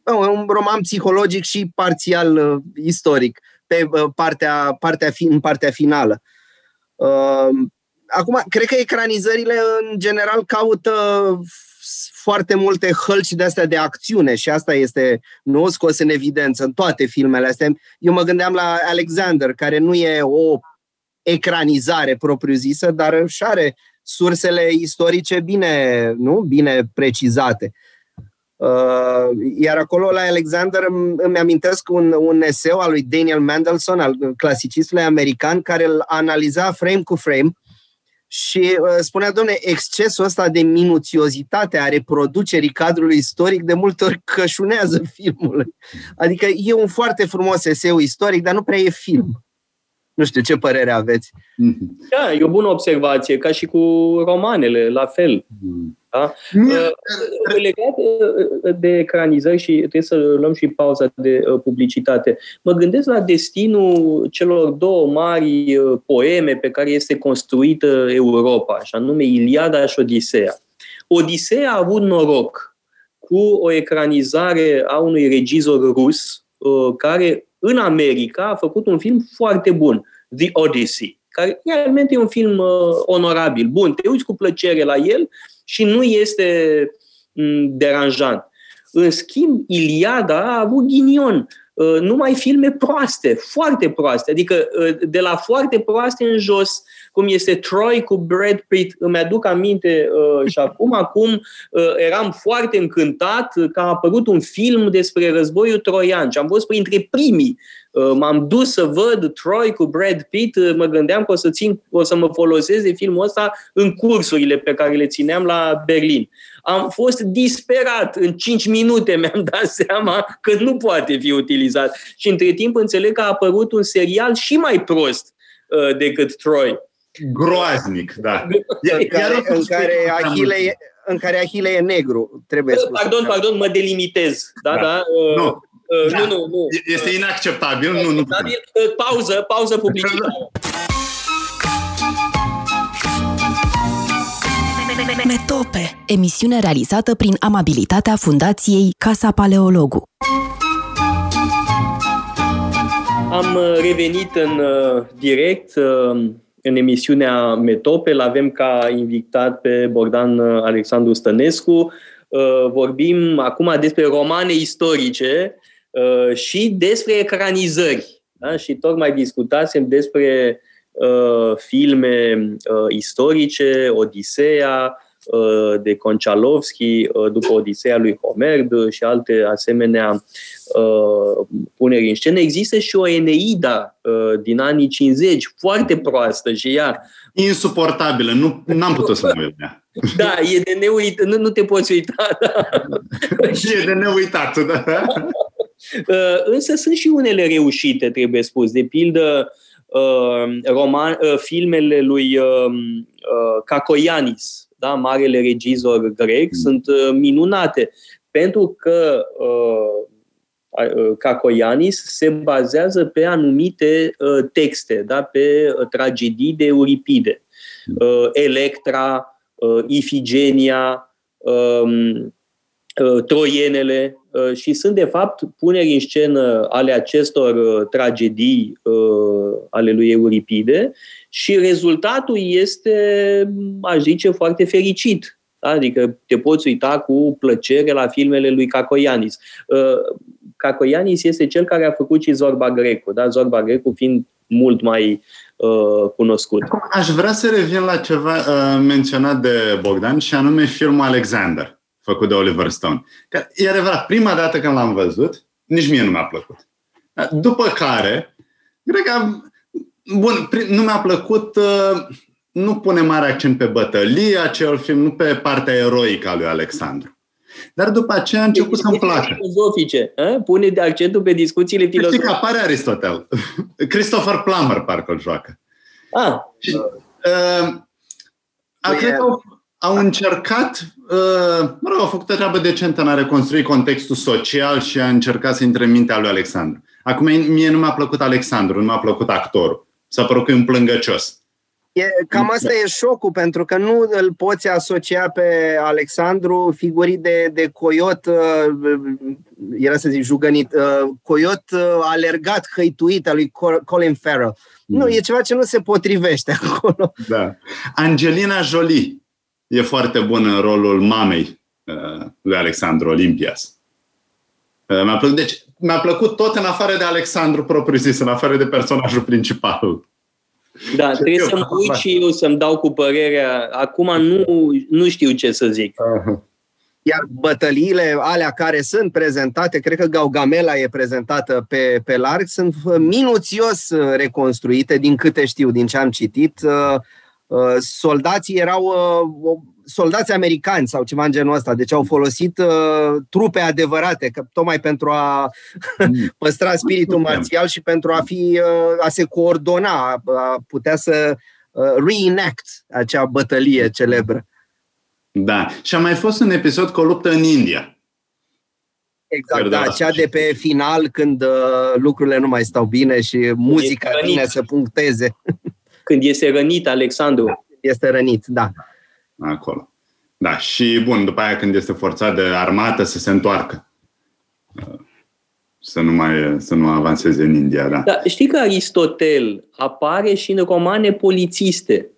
Uh, un roman psihologic și parțial uh, istoric pe uh, partea, partea fi, în partea finală. Uh, acum, cred că ecranizările în general caută foarte multe hălci de astea de acțiune și asta este nou scos în evidență în toate filmele astea. Eu mă gândeam la Alexander, care nu e o ecranizare propriu-zisă, dar și are sursele istorice bine, nu? bine precizate. Uh, iar acolo la Alexander îmi amintesc un, un eseu al lui Daniel Mendelssohn, al clasicistului american, care îl analiza frame cu frame și uh, spunea, domne, excesul ăsta de minuțiozitate a reproducerii cadrului istoric de multe ori cășunează filmul. Adică e un foarte frumos eseu istoric, dar nu prea e film. Nu știu, ce părere aveți? Da, e o bună observație, ca și cu romanele, la fel. Da? Uh, legat uh, de ecranizări și trebuie să luăm și pauza de uh, publicitate. Mă gândesc la destinul celor două mari poeme pe care este construită Europa, și anume Iliada și Odiseea. Odiseea a avut noroc cu o ecranizare a unui regizor rus care în America a făcut un film foarte bun, The Odyssey, care realmente e un film onorabil, bun, te uiți cu plăcere la el și nu este deranjant. În schimb, Iliada a avut ghinion. Uh, numai filme proaste, foarte proaste, adică uh, de la foarte proaste în jos, cum este Troy cu Brad Pitt. Îmi aduc aminte uh, și acum, acum eram foarte încântat că a apărut un film despre războiul troian și am fost printre primii m-am dus să văd Troy cu Brad Pitt, mă gândeam că o să, țin, o să mă folosesc de filmul ăsta în cursurile pe care le țineam la Berlin. Am fost disperat, în 5 minute mi-am dat seama că nu poate fi utilizat. Și între timp înțeleg că a apărut un serial și mai prost uh, decât Troy. Groaznic, da. În care, în care Achille e, în care Achille e negru, trebuie spus. Pardon, pardon, mă delimitez. Da, da. da uh, nu. Uh, da. nu, nu, nu. Este inacceptabil. inacceptabil. Nu, nu. Uh, pauză, pauză publicitară. Metope, emisiune realizată prin amabilitatea Fundației Casa Paleologu. Am uh, revenit în uh, direct uh, în emisiunea Metope. L-avem ca invitat pe Bogdan Alexandru Stănescu. Vorbim acum despre romane istorice și despre ecranizări. Da? Și tocmai discutasem despre Uh, filme uh, istorice, Odiseea, uh, de Konchalovsky, după Odiseea lui Homer și alte asemenea puneri în scenă. Există și o Eneida din anii 50, foarte proastă și ea. Insuportabilă, nu am putut să mă ea. Da, e de neuitat, nu, nu te poți uita. Da. e de neuitat, da. Însă sunt și unele reușite, trebuie spus. De pildă, Uh, roman, uh, filmele lui um, uh, Cacoianis, da, marele regizor grec, mm. sunt minunate pentru că Cacoianis se bazează pe anumite texte, da, pe tragedii de Euripide. Mm. Electra, Ifigenia, um, Troienele, Uh, și sunt, de fapt, puneri în scenă ale acestor uh, tragedii uh, ale lui Euripide și rezultatul este, aș zice, foarte fericit. Adică te poți uita cu plăcere la filmele lui Cacoianis. Cacoianis este cel care a făcut și Zorba Grecu, da? Zorba Grecu fiind mult mai uh, cunoscut. Aș vrea să revin la ceva uh, menționat de Bogdan și anume filmul Alexander făcut de Oliver Stone. Că, e adevărat, prima dată când l-am văzut, nici mie nu mi-a plăcut. După care, cred că, bun, nu mi-a plăcut, uh, nu pune mare accent pe bătălie acel film, nu pe partea eroică a lui Alexandru. Dar după aceea a început să-mi placă. Filozofice, a? pune de accentul pe discuțiile filozofice. Știi că apare Aristotel. Christopher Plummer parcă îl joacă. Ah. Și, uh, a, cred că au, au încercat, uh, mă rog, au făcut o treabă decentă în a reconstrui contextul social și a încercat să intre în mintea lui Alexandru. Acum, mie nu mi-a plăcut Alexandru, nu mi-a plăcut actorul. S-a părut că e un plângăcios. E, cam asta e șocul, pentru că nu îl poți asocia pe Alexandru figurii de, de coiot, uh, era să zic jugănit, uh, coiot uh, alergat, hăituit al lui Colin Farrell. Mm. Nu, e ceva ce nu se potrivește acolo. Da. Angelina Jolie e foarte bună în rolul mamei lui Alexandru Olimpias. Mi-a plăcut, deci, mi-a plăcut tot în afară de Alexandru propriu zis, în afară de personajul principal. Da, ce trebuie să mă uit și eu să-mi dau cu părerea. Acum nu, nu știu ce să zic. Iar bătăliile alea care sunt prezentate, cred că Gaugamela e prezentată pe, pe larg, sunt minuțios reconstruite, din câte știu, din ce am citit. Uh, uh, soldații erau uh, soldați americani sau ceva în genul ăsta, deci au folosit uh, trupe adevărate, că, tocmai pentru a mm. păstra spiritul marțial și pentru a fi uh, a se coordona, a putea să uh, reenact acea bătălie celebră. Da, și a mai fost un episod cu o luptă în India. Exact, da, cea de pe final când uh, lucrurile nu mai stau bine și muzica vine să puncteze. Când este rănit Alexandru. Este rănit, da acolo. Da, și bun, după aia când este forțat de armată să se întoarcă. Să nu mai să nu avanseze în India, da. da știi că Aristotel apare și în romane polițiste.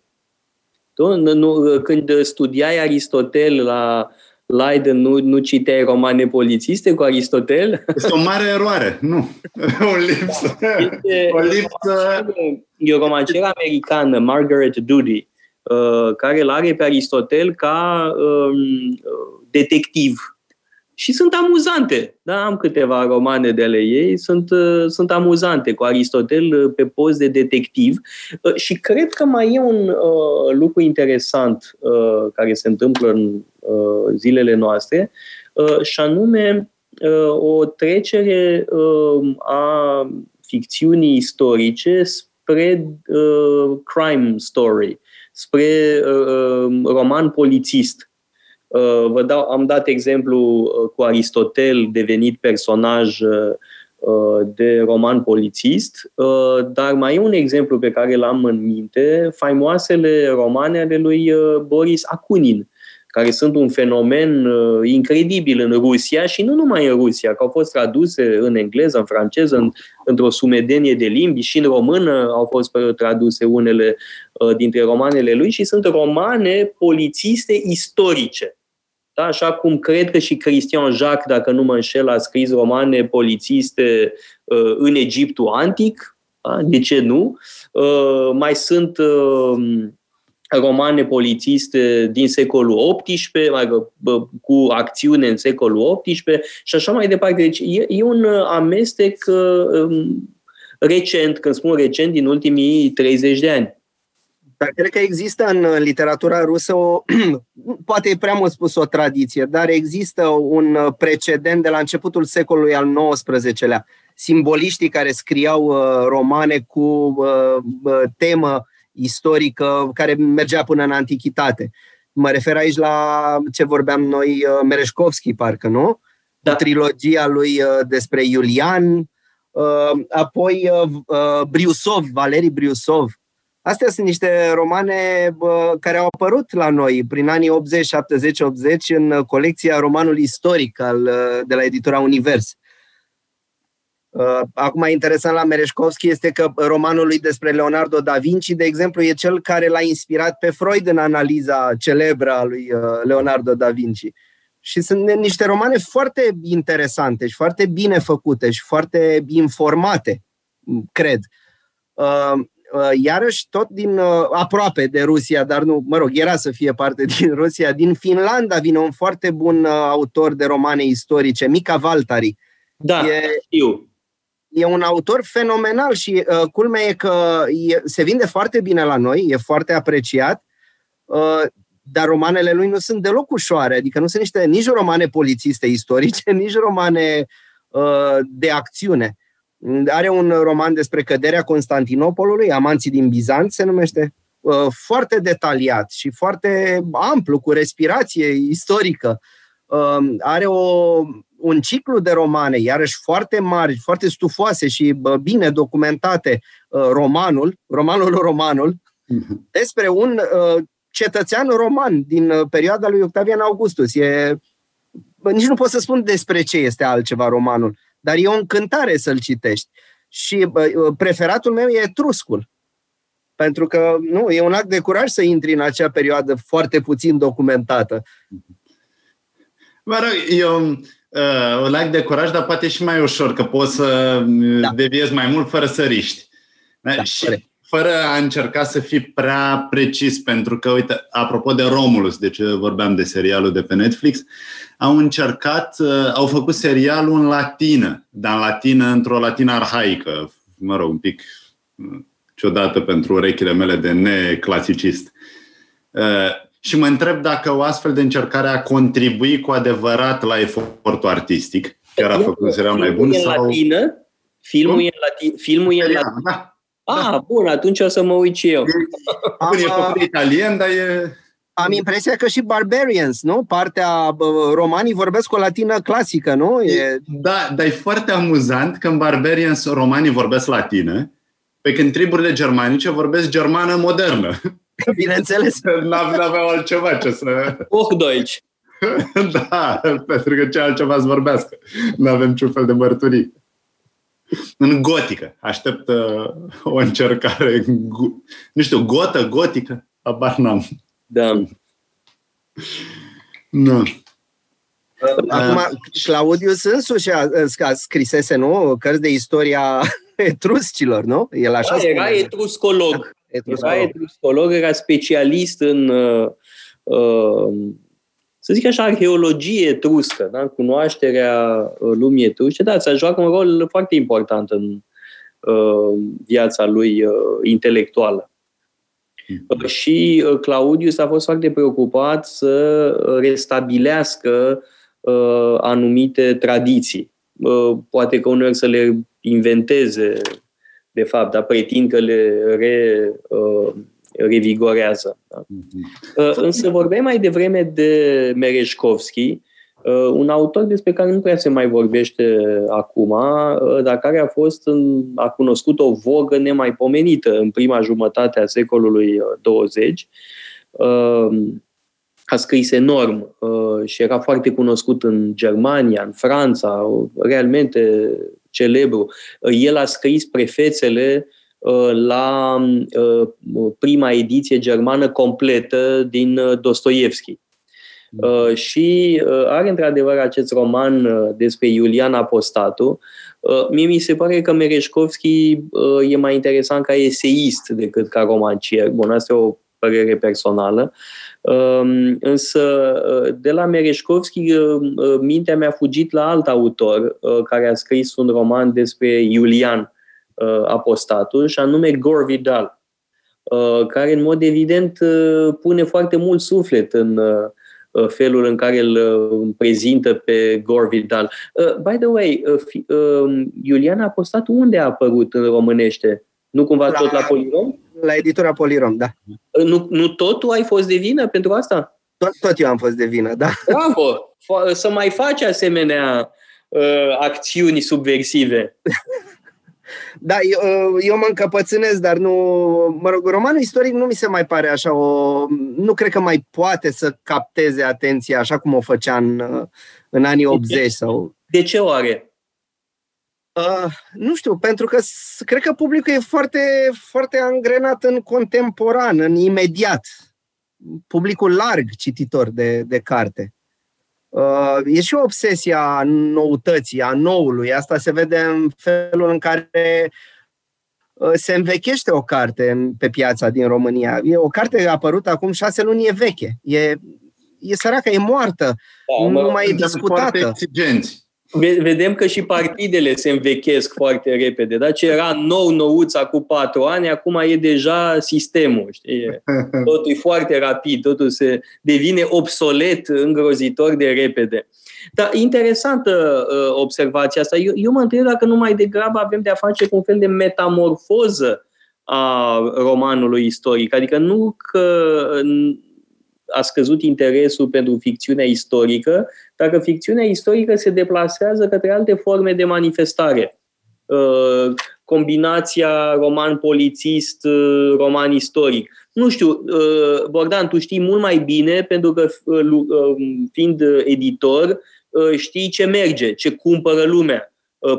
Tu, nu, când studiai Aristotel la Leiden, nu, nu citeai romane polițiste cu Aristotel? Este o mare eroare, nu. o lipsă. Este, o lipsă... E o romanceră americană, Margaret Doody, Uh, care îl are pe Aristotel ca um, detectiv. Și sunt amuzante. Da, am câteva romane de ale ei, sunt, uh, sunt amuzante cu Aristotel uh, pe post de detectiv. Și cred că mai e un uh, lucru interesant uh, care se întâmplă în uh, zilele noastre, uh, și anume uh, o trecere uh, a ficțiunii istorice spre uh, crime story spre uh, uh, roman polițist. Uh, vă dau, am dat exemplu uh, cu Aristotel, devenit personaj uh, uh, de roman polițist, uh, dar mai e un exemplu pe care l-am în minte, faimoasele romane ale lui Boris Akunin, care sunt un fenomen uh, incredibil în Rusia și nu numai în Rusia, că au fost traduse în engleză, în franceză, în, într-o sumedenie de limbi și în română au fost traduse unele uh, dintre romanele lui și sunt romane polițiste istorice. Da? Așa cum cred că și Christian Jacques, dacă nu mă înșel, a scris romane polițiste uh, în Egiptul antic. Da? De ce nu? Uh, mai sunt uh, romane polițiste din secolul XVIII, cu acțiune în secolul XVIII și așa mai departe. Deci e, e un amestec um, recent, când spun recent, din ultimii 30 de ani. Dar cred că există în literatura rusă o, poate e prea mult spus o tradiție, dar există un precedent de la începutul secolului al XIX-lea. Simboliștii care scriau uh, romane cu uh, temă istorică care mergea până în antichitate. Mă refer aici la ce vorbeam noi, uh, Mereșkovski, parcă, nu? Da. Trilogia lui uh, despre Iulian, uh, apoi Briusov, Valeri Briusov. Astea sunt niște romane care au apărut la noi prin anii 80, 70, 80 în colecția romanului istoric al, de la editura Univers. Uh, acum, interesant la Mereșkovski este că romanul lui despre Leonardo da Vinci, de exemplu, e cel care l-a inspirat pe Freud în analiza celebră a lui uh, Leonardo da Vinci. Și sunt niște romane foarte interesante și foarte bine făcute și foarte informate, cred. Uh, iarăși, tot din aproape de Rusia, dar nu, mă rog, era să fie parte din Rusia, din Finlanda vine un foarte bun autor de romane istorice, Mica Valtari. Da, e, știu e un autor fenomenal și uh, culmea e că e, se vinde foarte bine la noi, e foarte apreciat, uh, dar romanele lui nu sunt deloc ușoare, adică nu sunt niște nici romane polițiste istorice, nici romane uh, de acțiune. Are un roman despre căderea Constantinopolului, Amanții din Bizanț se numește, uh, foarte detaliat și foarte amplu, cu respirație istorică. Uh, are o un ciclu de romane, iarăși foarte mari, foarte stufoase și bine documentate, uh, romanul, romanul romanul, despre un uh, cetățean roman din uh, perioada lui Octavian Augustus. E, nici nu pot să spun despre ce este altceva romanul, dar e o încântare să-l citești. Și uh, preferatul meu e Etruscul. Pentru că nu, e un act de curaj să intri în acea perioadă foarte puțin documentată. Mă rog, eu uh, un act de curaj, dar poate și mai ușor, că poți să da. deviezi mai mult fără să riști. Da, și, fără a încerca să fii prea precis, pentru că, uite, apropo de Romulus, de ce vorbeam de serialul de pe Netflix, au încercat, uh, au făcut serialul în latină, dar în latină, într-o latină arhaică, mă rog, un pic uh, ciudată pentru urechile mele de neclasicist. Uh, și mă întreb dacă o astfel de încercare a contribui cu adevărat la efortul artistic, chiar a făcut un serial mai bun sau... Latină? Filmul e în latină? Filmul e în latină? Da. Ah, da. bun, atunci o să mă uit și eu. Am, e făcut italien, dar e... Am impresia că și Barbarians, nu? Partea romanii vorbesc o latină clasică, nu? E... Da, dar e foarte amuzant că în Barbarians romanii vorbesc latină, pe când triburile germanice vorbesc germană modernă. Bineînțeles. N-aveau altceva ce să... Hochdeutsch. da, pentru că ce altceva să vorbească. Nu avem niciun fel de mărturii în gotică. Aștept uh, o încercare, nu știu, gotă, gotică, abar n-am. Da. Nu. Acum, Claudius însuși a, a scrisese, nu? Cărți de istoria etruscilor, nu? El așa da, era etruscolog. etruscolog. Era etruscolog, era specialist în uh, uh, să zic așa, arheologie etruscă, da? cunoașterea uh, lumii etrusce, da, ți-a joacă un rol foarte important în uh, viața lui uh, intelectuală. Mm-hmm. Și uh, Claudius a fost foarte preocupat să restabilească uh, anumite tradiții. Uh, poate că uneori să le inventeze, de fapt, dar pretind că le re, uh, revigorează. Da? Mm-hmm. Însă vorbeai mai devreme de Mereșkovski, uh, un autor despre care nu prea se mai vorbește acum, uh, dar care a fost în, a cunoscut o vogă nemaipomenită în prima jumătate a secolului 20. A scris enorm și era foarte cunoscut în Germania, în Franța, realmente celebru. El a scris prefețele Uh, la uh, prima ediție germană completă din uh, Dostoevski. Și are într-adevăr acest roman despre Iulian Apostatu. Mie mi se pare că Mereșkovski e mai interesant ca eseist decât ca romancier. Bun, asta e o părere personală. Um, însă de la Mereșkovski mintea mi-a fugit la alt autor care a scris un roman despre Iulian uh, apostatul, și anume Gore Vidal, uh, care în mod evident uh, pune foarte mult suflet în uh, uh felul în care îl uh, prezintă pe Gore Vidal. Uh, by the way, uh, fi, uh, Iulian Apostatul unde a apărut în românește? Nu cumva la, tot la Polirom? La editura Polirom, da. Uh, nu, nu tot tu ai fost de vină pentru asta? Tot, tot eu am fost de vină, da. Bravo! Să mai faci asemenea uh, acțiuni subversive. Da, eu, eu mă încăpățânesc, dar nu... Mă rog, romanul istoric nu mi se mai pare așa o... Nu cred că mai poate să capteze atenția așa cum o făcea în, în anii 80 sau... De ce oare? Uh, nu știu, pentru că cred că publicul e foarte, foarte angrenat în contemporan, în imediat. Publicul larg cititor de, de carte. Uh, e și o obsesie a noutății, a noului. Asta se vede în felul în care uh, se învechește o carte pe piața din România. E o carte apărută acum șase luni, e veche. E, e săracă, e moartă, da, nu mai e discutată. Foarte exigenți vedem că și partidele se învechesc foarte repede. Da? Ce era nou nouț cu patru ani, acum e deja sistemul. Știi? Totul e foarte rapid, totul se devine obsolet, îngrozitor de repede. Dar interesantă uh, observația asta. Eu, eu mă întreb dacă nu mai degrabă avem de-a face cu un fel de metamorfoză a romanului istoric. Adică nu că a scăzut interesul pentru ficțiunea istorică, dacă ficțiunea istorică se deplasează către alte forme de manifestare. Uh, combinația roman polițist, uh, roman istoric. Nu știu, uh, Bogdan, tu știi mult mai bine, pentru că fiind editor, știi ce merge, ce cumpără lumea.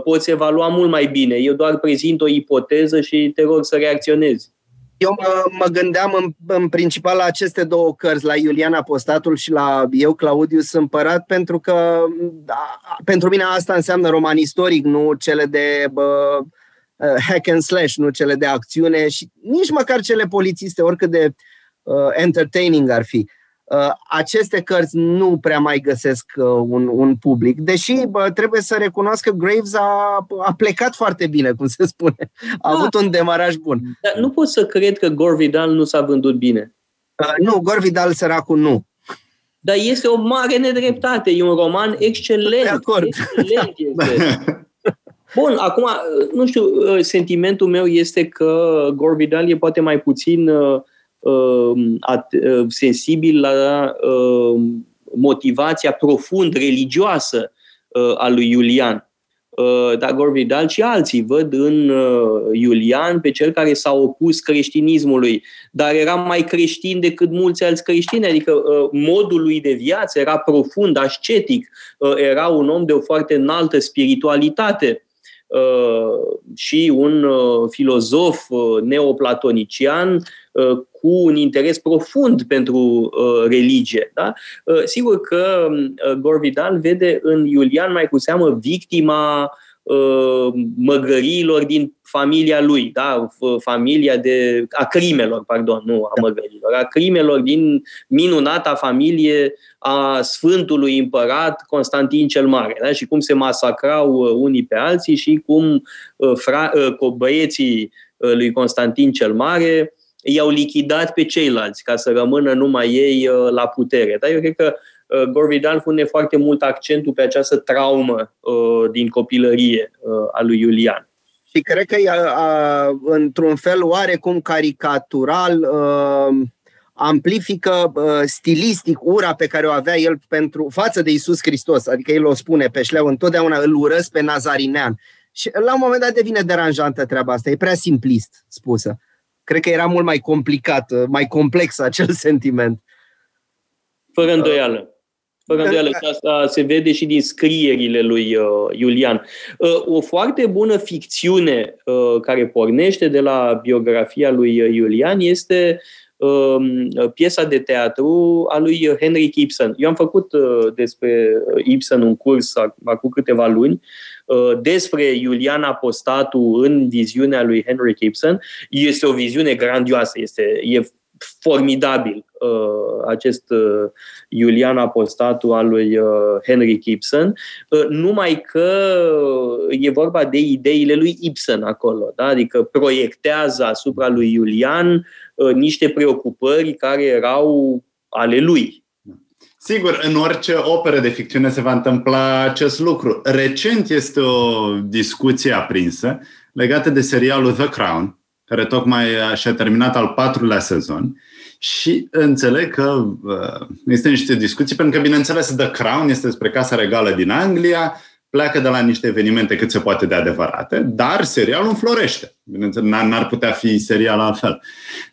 Poți evalua mult mai bine. Eu doar prezint o ipoteză și te rog să reacționezi. Eu mă, mă gândeam în, în principal la aceste două cărți, la Iulian Apostatul și la Eu, Claudius Împărat, pentru că da, pentru mine asta înseamnă roman istoric, nu cele de bă, uh, hack and slash, nu cele de acțiune și nici măcar cele polițiste, oricât de uh, entertaining ar fi. Uh, aceste cărți nu prea mai găsesc uh, un, un public, deși bă, trebuie să recunosc că Graves a, a plecat foarte bine, cum se spune. A da. avut un demaraj bun. Dar nu pot să cred că Gore Vidal nu s-a vândut bine. Uh, nu, Gore Vidal, săracul, nu. Dar este o mare nedreptate. E un roman excelent. De acord. Excelent este. Bun, acum, nu știu, sentimentul meu este că Gore Vidal e poate mai puțin uh, Um, uh, sensibil la um, motivația profund religioasă uh, a lui Iulian. Uh, dar Gorvidal și alții văd în Iulian pe cel care s-a opus creștinismului, dar era mai creștin decât mulți alți creștini, adică modul lui de viață era profund, ascetic, era un om de o foarte înaltă spiritualitate și un filozof neoplatonician cu un interes profund pentru uh, religie. Da? Uh, sigur că uh, Gorvidal vede în Iulian mai cu seamă victima uh, măgăriilor din familia lui, da? familia de, a crimelor, pardon, nu a măgărilor, a crimelor din minunata familie a Sfântului Împărat Constantin cel Mare, da? și cum se masacrau uh, unii pe alții și cum uh, fra, băieții lui Constantin cel Mare i-au lichidat pe ceilalți ca să rămână numai ei uh, la putere. Dar eu cred că uh, Gorvidal pune foarte mult accentul pe această traumă uh, din copilărie a lui Iulian. Și cred că e, într-un fel oarecum caricatural amplifică stilistic ura pe care o avea el pentru față de Isus Hristos. Adică el o spune pe șleau, întotdeauna îl urăsc pe Nazarinean. Și la un moment dat devine deranjantă treaba asta, e prea simplist spusă cred că era mult mai complicat, uh, mai complex acel sentiment. Fără îndoială. Fără îndoială, și asta se vede și din scrierile lui uh, Iulian. Uh, o foarte bună ficțiune uh, care pornește de la biografia lui uh, Iulian este uh, piesa de teatru a lui Henry Ibsen. Eu am făcut uh, despre Ibsen un curs acum câteva luni Uh, despre Iulian Apostatu în viziunea lui Henry Gibson. Este o viziune grandioasă, este, e formidabil uh, acest uh, Iulian Apostatu al lui uh, Henry Gibson, uh, numai că e vorba de ideile lui Ibsen acolo, da? adică proiectează asupra lui Iulian uh, niște preocupări care erau ale lui, Sigur, în orice operă de ficțiune se va întâmpla acest lucru. Recent este o discuție aprinsă legată de serialul The Crown, care tocmai și-a terminat al patrulea sezon și înțeleg că uh, este niște discuții, pentru că, bineînțeles, The Crown este despre Casa Regală din Anglia, pleacă de la niște evenimente cât se poate de adevărate, dar serialul înflorește. Bineînțeles, n-ar putea fi serial altfel.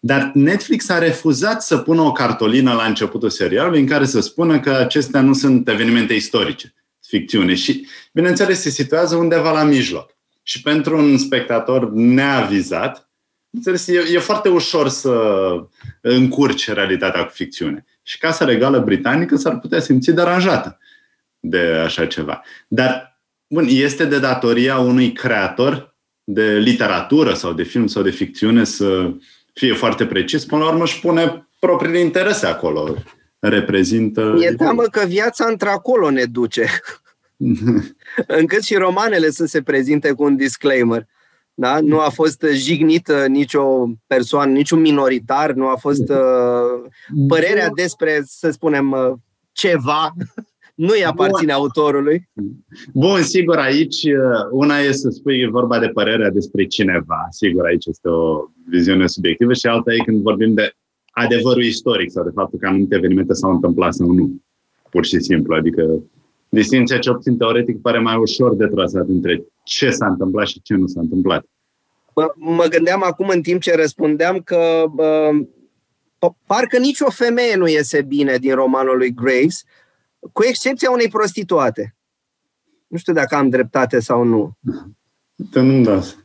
Dar Netflix a refuzat să pună o cartolină la începutul serialului în care să spună că acestea nu sunt evenimente istorice, ficțiune. Și, bineînțeles, se situează undeva la mijloc. Și pentru un spectator neavizat, Înțeles, e, e foarte ușor să încurci realitatea cu ficțiune. Și Casa Regală Britanică s-ar putea simți deranjată de așa ceva. Dar Bun, este de datoria unui creator de literatură sau de film sau de ficțiune să fie foarte precis. Până la urmă își pune propriile interese acolo. Reprezintă... E teamă că viața într-acolo ne duce. Încât și romanele să se prezinte cu un disclaimer. Da? Nu a fost jignită nicio persoană, niciun minoritar, nu a fost uh, părerea despre, să spunem, uh, ceva nu i aparține Bun. autorului. Bun, sigur, aici uh, una e să spui e vorba de părerea despre cineva. Sigur, aici este o viziune subiectivă și alta e când vorbim de adevărul istoric sau de faptul că anumite evenimente s-au întâmplat sau nu. Pur și simplu. Adică distinția ce obțin teoretic pare mai ușor de trasat între ce s-a întâmplat și ce nu s-a întâmplat. Mă, mă gândeam acum în timp ce răspundeam că uh, parcă nicio femeie nu iese bine din romanul lui Graves, cu excepția unei prostituate. Nu știu dacă am dreptate sau nu. Te nu dați.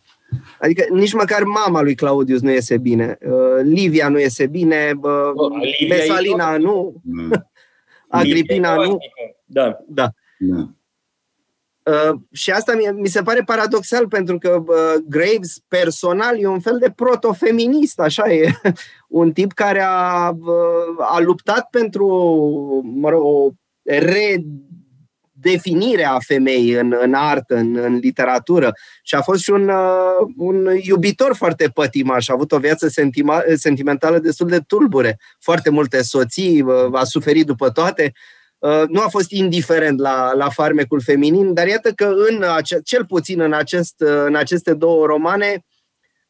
Adică nici măcar mama lui Claudius nu iese bine. Uh, Livia nu iese bine. Uh, Mesalina nu. Agripina nu. Da. da. da. Uh, și asta mi, mi se pare paradoxal pentru că uh, Graves personal e un fel de protofeminist, așa e. Un tip care a, uh, a luptat pentru mă rog, o redefinire a femeii în, în artă, în, în literatură. Și a fost și un, uh, un iubitor foarte pătimaș, a avut o viață sentima, sentimentală destul de tulbure, foarte multe soții, uh, a suferit după toate, Uh, nu a fost indiferent la, la farmecul feminin, dar iată că în ace- cel puțin în, acest, uh, în aceste două romane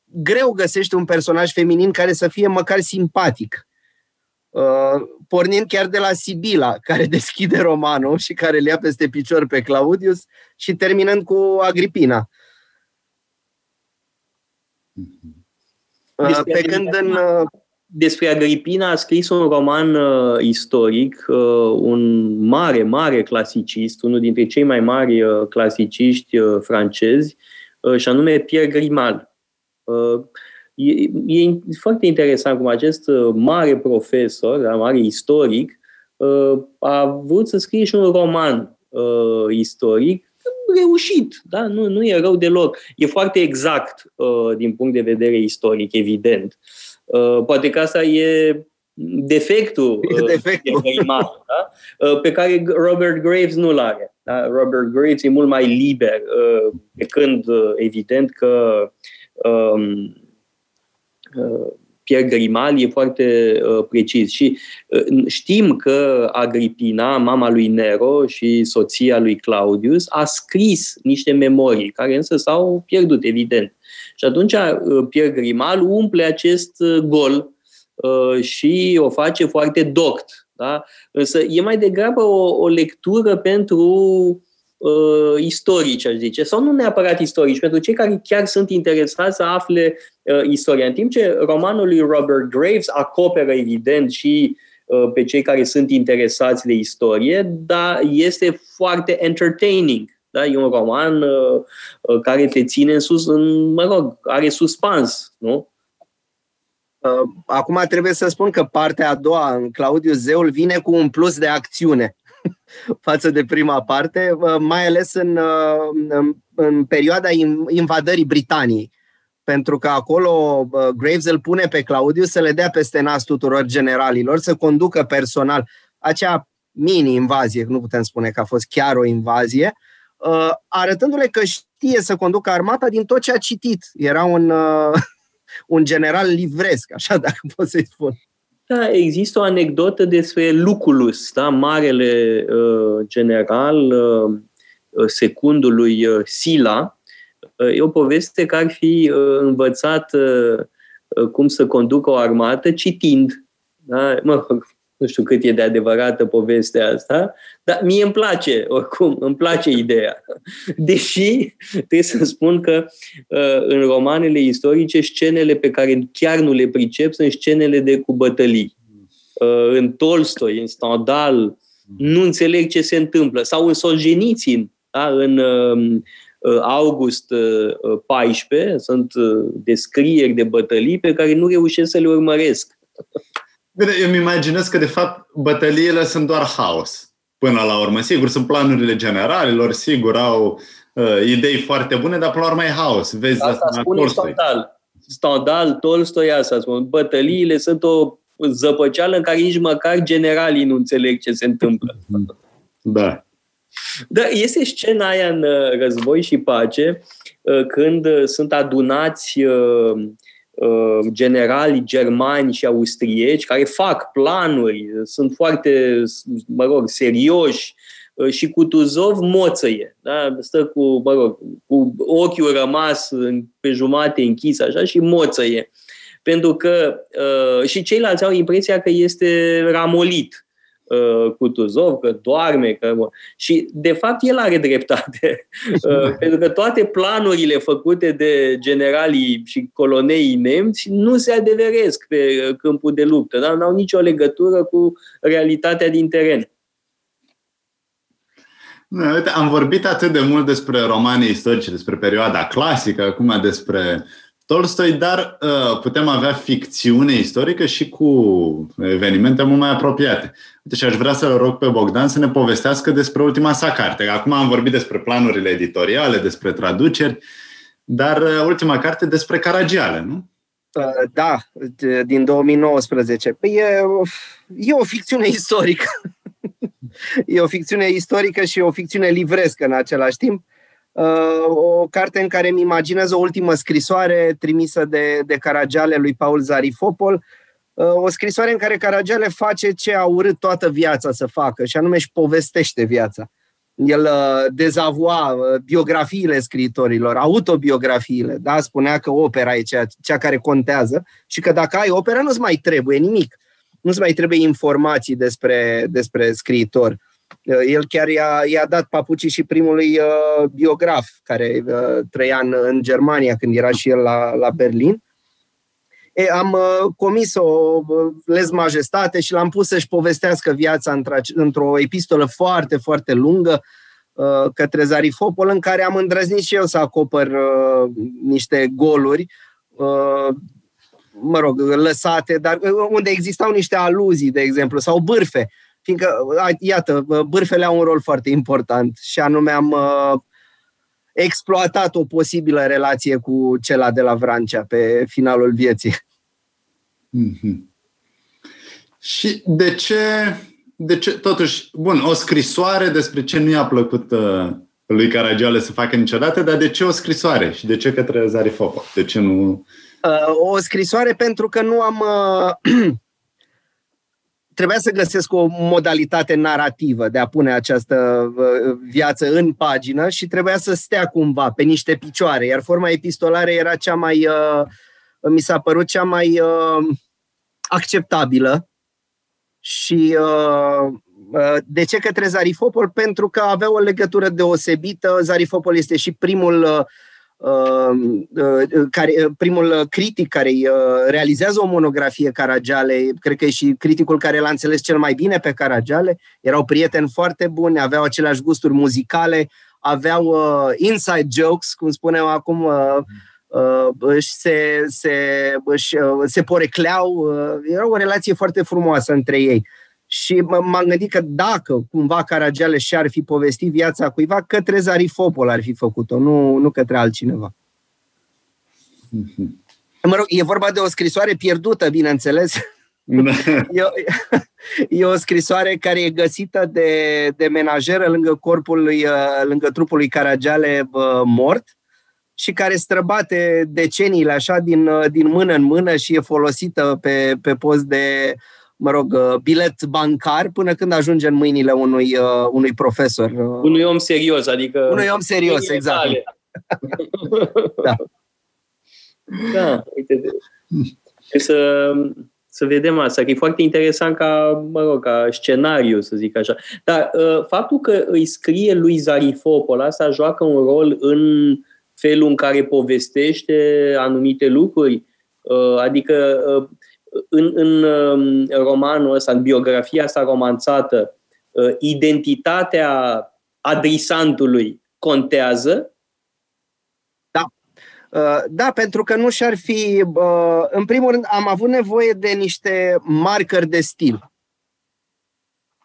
greu găsește un personaj feminin care să fie măcar simpatic. Uh, pornind chiar de la Sibila, care deschide romanul și care le ia peste picior pe Claudius și terminând cu Agripina. Uh, pe când în despre Agripina a scris un roman uh, istoric, uh, un mare, mare clasicist, unul dintre cei mai mari uh, clasiciști uh, francezi, uh, și anume Pierre Grimal. Uh, e, e foarte interesant cum acest uh, mare profesor, da, mare istoric, uh, a vrut să scrie și un roman uh, istoric reușit, da? nu, nu e rău deloc. E foarte exact uh, din punct de vedere istoric, evident. Uh, Uh, poate că asta e defectul, e uh, defectul. Neymar, da? Uh, pe care Robert Graves nu-l are. Da? Robert Graves e mult mai liber, pe când evident că um, Pierre Grimal e foarte uh, precis. Și uh, știm că Agripina, mama lui Nero și soția lui Claudius, a scris niște memorii, care însă s-au pierdut, evident. Și atunci uh, Pierre Grimal umple acest uh, gol uh, și o face foarte doct. Da? Însă e mai degrabă o, o lectură pentru uh, istorici, aș zice, sau nu neapărat istorici, pentru cei care chiar sunt interesați să afle uh, istoria. În timp ce romanul lui Robert Graves acoperă, evident, și uh, pe cei care sunt interesați de istorie, dar este foarte entertaining. Da? E un roman uh, uh, care te ține în sus, în, mă rog, are suspans, nu? Uh, acum trebuie să spun că partea a doua, în Claudiu Zeul, vine cu un plus de acțiune față de prima parte, uh, mai ales în, în, în perioada invadării Britaniei. Pentru că acolo Graves îl pune pe Claudiu să le dea peste nas tuturor generalilor, să conducă personal acea mini-invazie, nu putem spune că a fost chiar o invazie, uh, arătându-le că știe să conducă armata din tot ce a citit. Era un, uh, un general livresc, așa dacă pot să-i spun. Da, există o anecdotă despre Luculus, da, marele uh, general uh, secundului uh, Sila. Uh, e o poveste că ar fi uh, învățat uh, cum să conducă o armată citind. Da? Mă rog, nu știu cât e de adevărată povestea asta, dar mie îmi place, oricum, îmi place ideea. Deși trebuie să spun că uh, în romanele istorice, scenele pe care chiar nu le pricep sunt scenele de cu bătălii. Uh, în Tolstoi, în Stendhal, nu înțeleg ce se întâmplă. Sau în Solzhenitsyn, da? în um, uh, August 14, sunt descrieri de bătălii pe care nu reușesc să le urmăresc. Bine, eu îmi imaginez că, de fapt, bătăliile sunt doar haos. Până la urmă, sigur, sunt planurile generalilor, sigur, au uh, idei foarte bune, dar până la urmă e haos. Vezi asta, asta spune Tolstoi. Stendhal. Stendhal, Tolstoi, asta spun. Bătăliile sunt o zăpăceală în care nici măcar generalii nu înțeleg ce se întâmplă. Da. Da, este scena aia în uh, Război și Pace, uh, când uh, sunt adunați Uh, generali germani și austrieci care fac planuri, sunt foarte, mă rog, serioși uh, și Kutuzov moțăie, da? stă cu, mă rog, cu ochiul rămas pe jumate închis așa și moțăie. Pentru că uh, și ceilalți au impresia că este ramolit. Uh, Kutuzov, că doarme, că... Și, de fapt, el are dreptate. Uh, pentru că toate planurile făcute de generalii și colonei nemți nu se adeveresc pe câmpul de luptă. Nu au nicio legătură cu realitatea din teren. Nu, uite, am vorbit atât de mult despre romanii istorice, despre perioada clasică, acum despre Tolstoi, dar uh, putem avea ficțiune istorică și cu evenimente mult mai apropiate. Uite, și aș vrea să-l rog pe Bogdan să ne povestească despre ultima sa carte. Acum am vorbit despre planurile editoriale, despre traduceri, dar uh, ultima carte despre Caragiale, nu? Uh, da, din 2019. Păi e, e o ficțiune istorică. e o ficțiune istorică și o ficțiune livrescă în același timp. Uh, o carte în care îmi imaginez o ultimă scrisoare trimisă de, de Caragiale lui Paul Zarifopol, uh, o scrisoare în care Caragiale face ce a urât toată viața să facă, și anume își povestește viața. El uh, dezavoa biografiile scriitorilor, autobiografiile, da? spunea că opera e cea, cea care contează și că dacă ai opera nu-ți mai trebuie nimic nu-ți mai trebuie informații despre, despre scriitor. Uh, el chiar i-a, i-a dat papucii și primului uh, biograf care uh, trăia în, în Germania când era și el la, la Berlin. E, am uh, comis o uh, lez majestate și l-am pus să-și povestească viața într-o epistolă foarte, foarte lungă uh, către Zarifopol, în care am îndrăznit și eu să acopăr uh, niște goluri uh, mă rog, lăsate, dar uh, unde existau niște aluzii, de exemplu, sau bârfe. Fiindcă, uh, iată, uh, bârfele au un rol foarte important și anume am uh, exploatat o posibilă relație cu cela de la Vrancea pe finalul vieții. Mm-hmm. Și de ce, de ce, totuși, bun, o scrisoare despre ce nu i-a plăcut uh, lui Caragiale să facă niciodată, dar de ce o scrisoare și de ce către Zarifopa? De ce nu Uh, o scrisoare pentru că nu am... Uh, trebuia să găsesc o modalitate narrativă de a pune această uh, viață în pagină și trebuia să stea cumva pe niște picioare, iar forma epistolară era cea mai, mi s-a părut cea mai acceptabilă și de ce către Zarifopol? Pentru că avea o legătură deosebită. Zarifopol este și primul Uh, uh, care, uh, primul critic care realizează o monografie Caragiale, cred că e și criticul care l-a înțeles cel mai bine pe Caragiale, erau prieteni foarte buni, aveau aceleași gusturi muzicale, aveau uh, inside jokes, cum spunem acum, uh, uh, își se, se, își, uh, se porecleau, uh, era o relație foarte frumoasă între ei. Și m-am gândit că dacă cumva Caragiale și-ar fi povestit viața cuiva, către Zarifopol ar fi făcut-o, nu, nu către altcineva. Mm-hmm. Mă rog, e vorba de o scrisoare pierdută, bineînțeles. Da. e, o, e o scrisoare care e găsită de, de menajeră lângă corpul lui, uh, lângă trupul lui Caragiale mort și care străbate deceniile așa din, uh, din mână în mână și e folosită pe, pe post de mă rog, uh, bilet bancar până când ajunge în mâinile unui, uh, unui profesor. Uh, unui om serios, adică... Unui om serios, exact. da. Da, uite, să, să vedem asta, că e foarte interesant ca, mă rog, ca scenariu, să zic așa. Dar faptul că îi scrie lui Zarifopol, asta joacă un rol în felul în care povestește anumite lucruri, adică în, în um, romanul ăsta, în biografia asta romanțată, uh, identitatea adresantului contează? Da. Uh, da, pentru că nu și-ar fi... Uh, în primul rând, am avut nevoie de niște marcări de stil.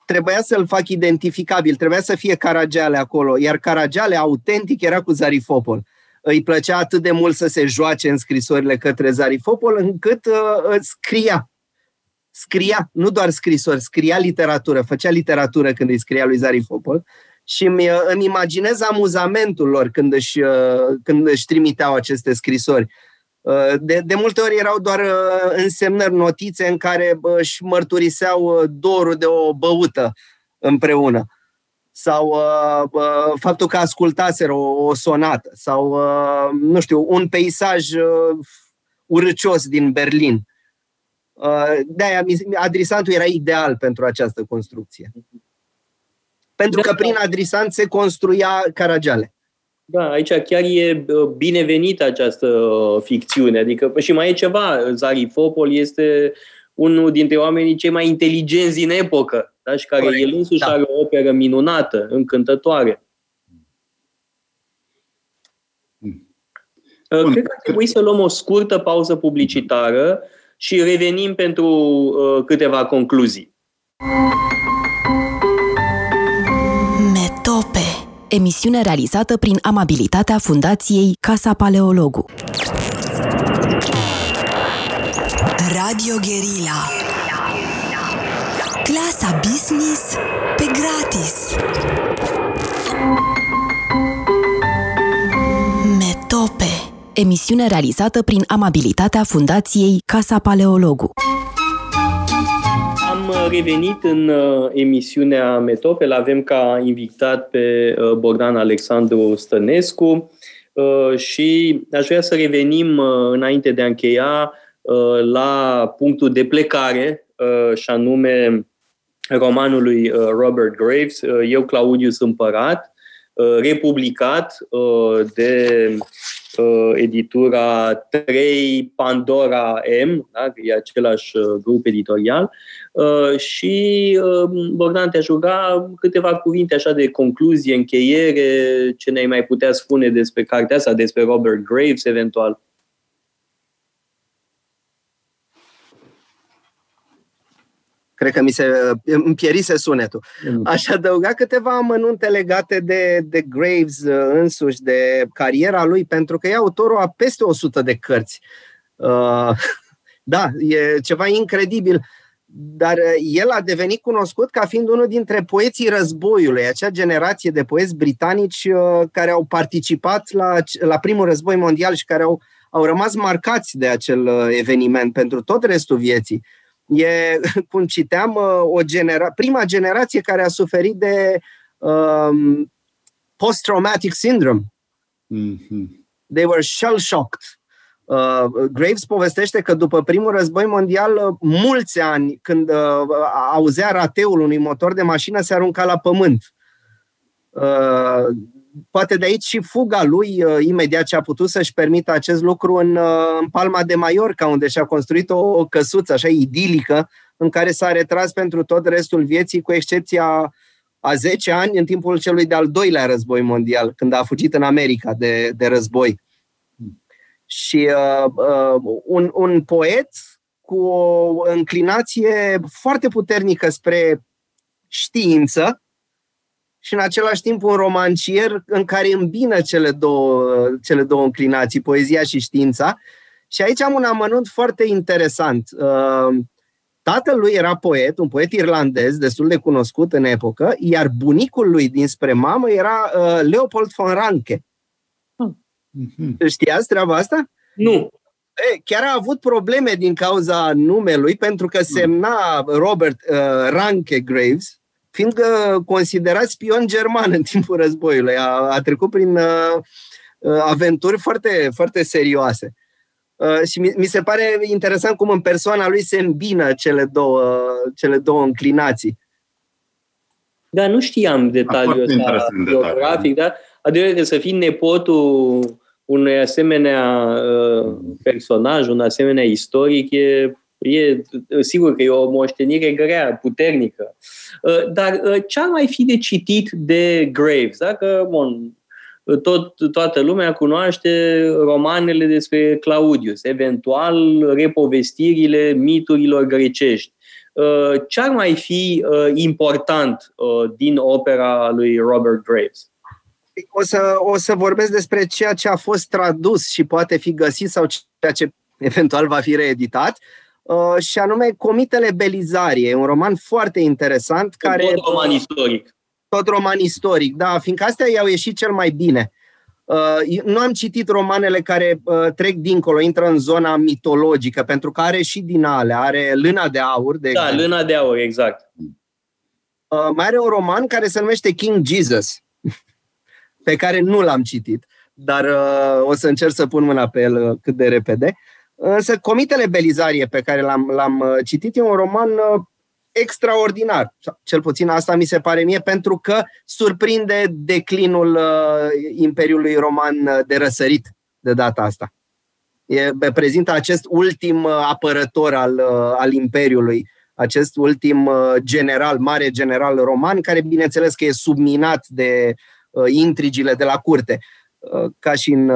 Trebuia să-l fac identificabil, trebuia să fie Caragiale acolo, iar Caragiale autentic era cu Zarifopol îi plăcea atât de mult să se joace în scrisorile către Zarifopol, încât uh, scria. Scria, nu doar scrisori, scria literatură, făcea literatură când îi scria lui Zarifopol și îmi, uh, îmi imaginez amuzamentul lor când își, uh, când își trimiteau aceste scrisori. Uh, de, de multe ori erau doar uh, însemnări, notițe în care își mărturiseau dorul de o băută împreună sau uh, uh, faptul că ascultaseră o, o sonată sau, uh, nu știu, un peisaj uh, urâcios din Berlin. Uh, de-aia adrisantul era ideal pentru această construcție. Pentru că prin adrisant se construia Caragiale. Da, aici chiar e binevenită această ficțiune. Adică și mai e ceva, Zarifopol este unul dintre oamenii cei mai inteligenți din epocă, da? și care Corect. el însuși da. are o operă minunată, încântătoare. Hmm. Bun. Cred că ar trebui să luăm o scurtă pauză publicitară și revenim pentru uh, câteva concluzii. Metope. Emisiune realizată prin amabilitatea Fundației Casa Paleologu. Radio Guerilla. Clasa Business pe gratis. Metope emisiune realizată prin amabilitatea Fundației Casa Paleologu. Am revenit în uh, emisiunea Metopel. Avem ca invitat pe uh, Bogdan Alexandru Stănescu uh, și aș vrea să revenim înainte de a încheia la punctul de plecare și anume romanul lui Robert Graves, Eu Claudius Împărat, republicat de uh, editura 3 Pandora M, da? e același uh, grup editorial, uh, și uh, Bogdan te-aș ruga câteva cuvinte așa de concluzie, încheiere, ce ne-ai mai putea spune despre cartea asta, despre Robert Graves eventual. Cred că mi se împierise sunetul. Mm. Aș adăuga câteva amănunte legate de, de Graves uh, însuși, de cariera lui, pentru că e autorul a peste 100 de cărți. Uh, da, e ceva incredibil. Dar uh, el a devenit cunoscut ca fiind unul dintre poeții războiului, acea generație de poeți britanici uh, care au participat la, la primul război mondial și care au, au rămas marcați de acel eveniment pentru tot restul vieții. E, cum citeam, uh, o genera- prima generație care a suferit de um, post-traumatic syndrome. Mm-hmm. They were shell-shocked. Uh, Graves povestește că după primul război mondial, uh, mulți ani, când uh, auzea rateul unui motor de mașină, se arunca la pământ. Uh, poate de aici și fuga lui uh, imediat ce a putut să-și permită acest lucru în, uh, în Palma de Mallorca, unde și-a construit o, o căsuță așa idilică în care s-a retras pentru tot restul vieții, cu excepția a 10 ani în timpul celui de-al doilea război mondial, când a fugit în America de, de război. Și uh, uh, un, un poet cu o înclinație foarte puternică spre știință, și în același timp un romancier în care îmbină cele două, cele două înclinații, poezia și știința. Și aici am un amănunt foarte interesant. Uh, tatăl lui era poet, un poet irlandez destul de cunoscut în epocă, iar bunicul lui dinspre mamă era uh, Leopold von Ranke. Mm-hmm. Știați treaba asta? Nu. E, chiar a avut probleme din cauza numelui, pentru că semna Robert uh, Ranke Graves, fiindcă considerat spion german în timpul războiului. A, a trecut prin uh, uh, aventuri foarte, foarte serioase. Uh, și mi, mi se pare interesant cum în persoana lui se îmbină cele două, cele două înclinații. Da, nu știam detaliul ăsta biografic, da? Adică să fii nepotul unui asemenea uh, personaj, un asemenea istoric, e E sigur că e o moștenire grea, puternică. Uh, dar uh, ce ar mai fi de citit de Graves? Dacă, bun, tot, toată lumea cunoaște romanele despre Claudius, eventual repovestirile miturilor grecești. Uh, ce ar mai fi important din opera lui Robert Graves? O să, o să vorbesc despre ceea ce a fost tradus și poate fi găsit sau ceea ce eventual va fi reeditat. Uh, și anume Comitele Belizarie, un roman foarte interesant. Care, tot roman istoric. Tot roman istoric, da, fiindcă astea i-au ieșit cel mai bine. Uh, nu am citit romanele care uh, trec dincolo, intră în zona mitologică, pentru că are și din alea, are Lâna de Aur. De da, exemplu. Lâna de Aur, exact. Uh, mai are un roman care se numește King Jesus, pe care nu l-am citit, dar uh, o să încerc să pun mâna pe el uh, cât de repede. Uh, Însă Comitele Belizarie pe care l-am, l-am uh, citit e un roman uh, extraordinar. Cel puțin asta mi se pare mie, pentru că surprinde declinul uh, Imperiului Roman de răsărit de data asta. E, prezintă acest ultim apărător al, al Imperiului, acest ultim general, mare general roman, care bineînțeles că e subminat de intrigile de la curte, ca și în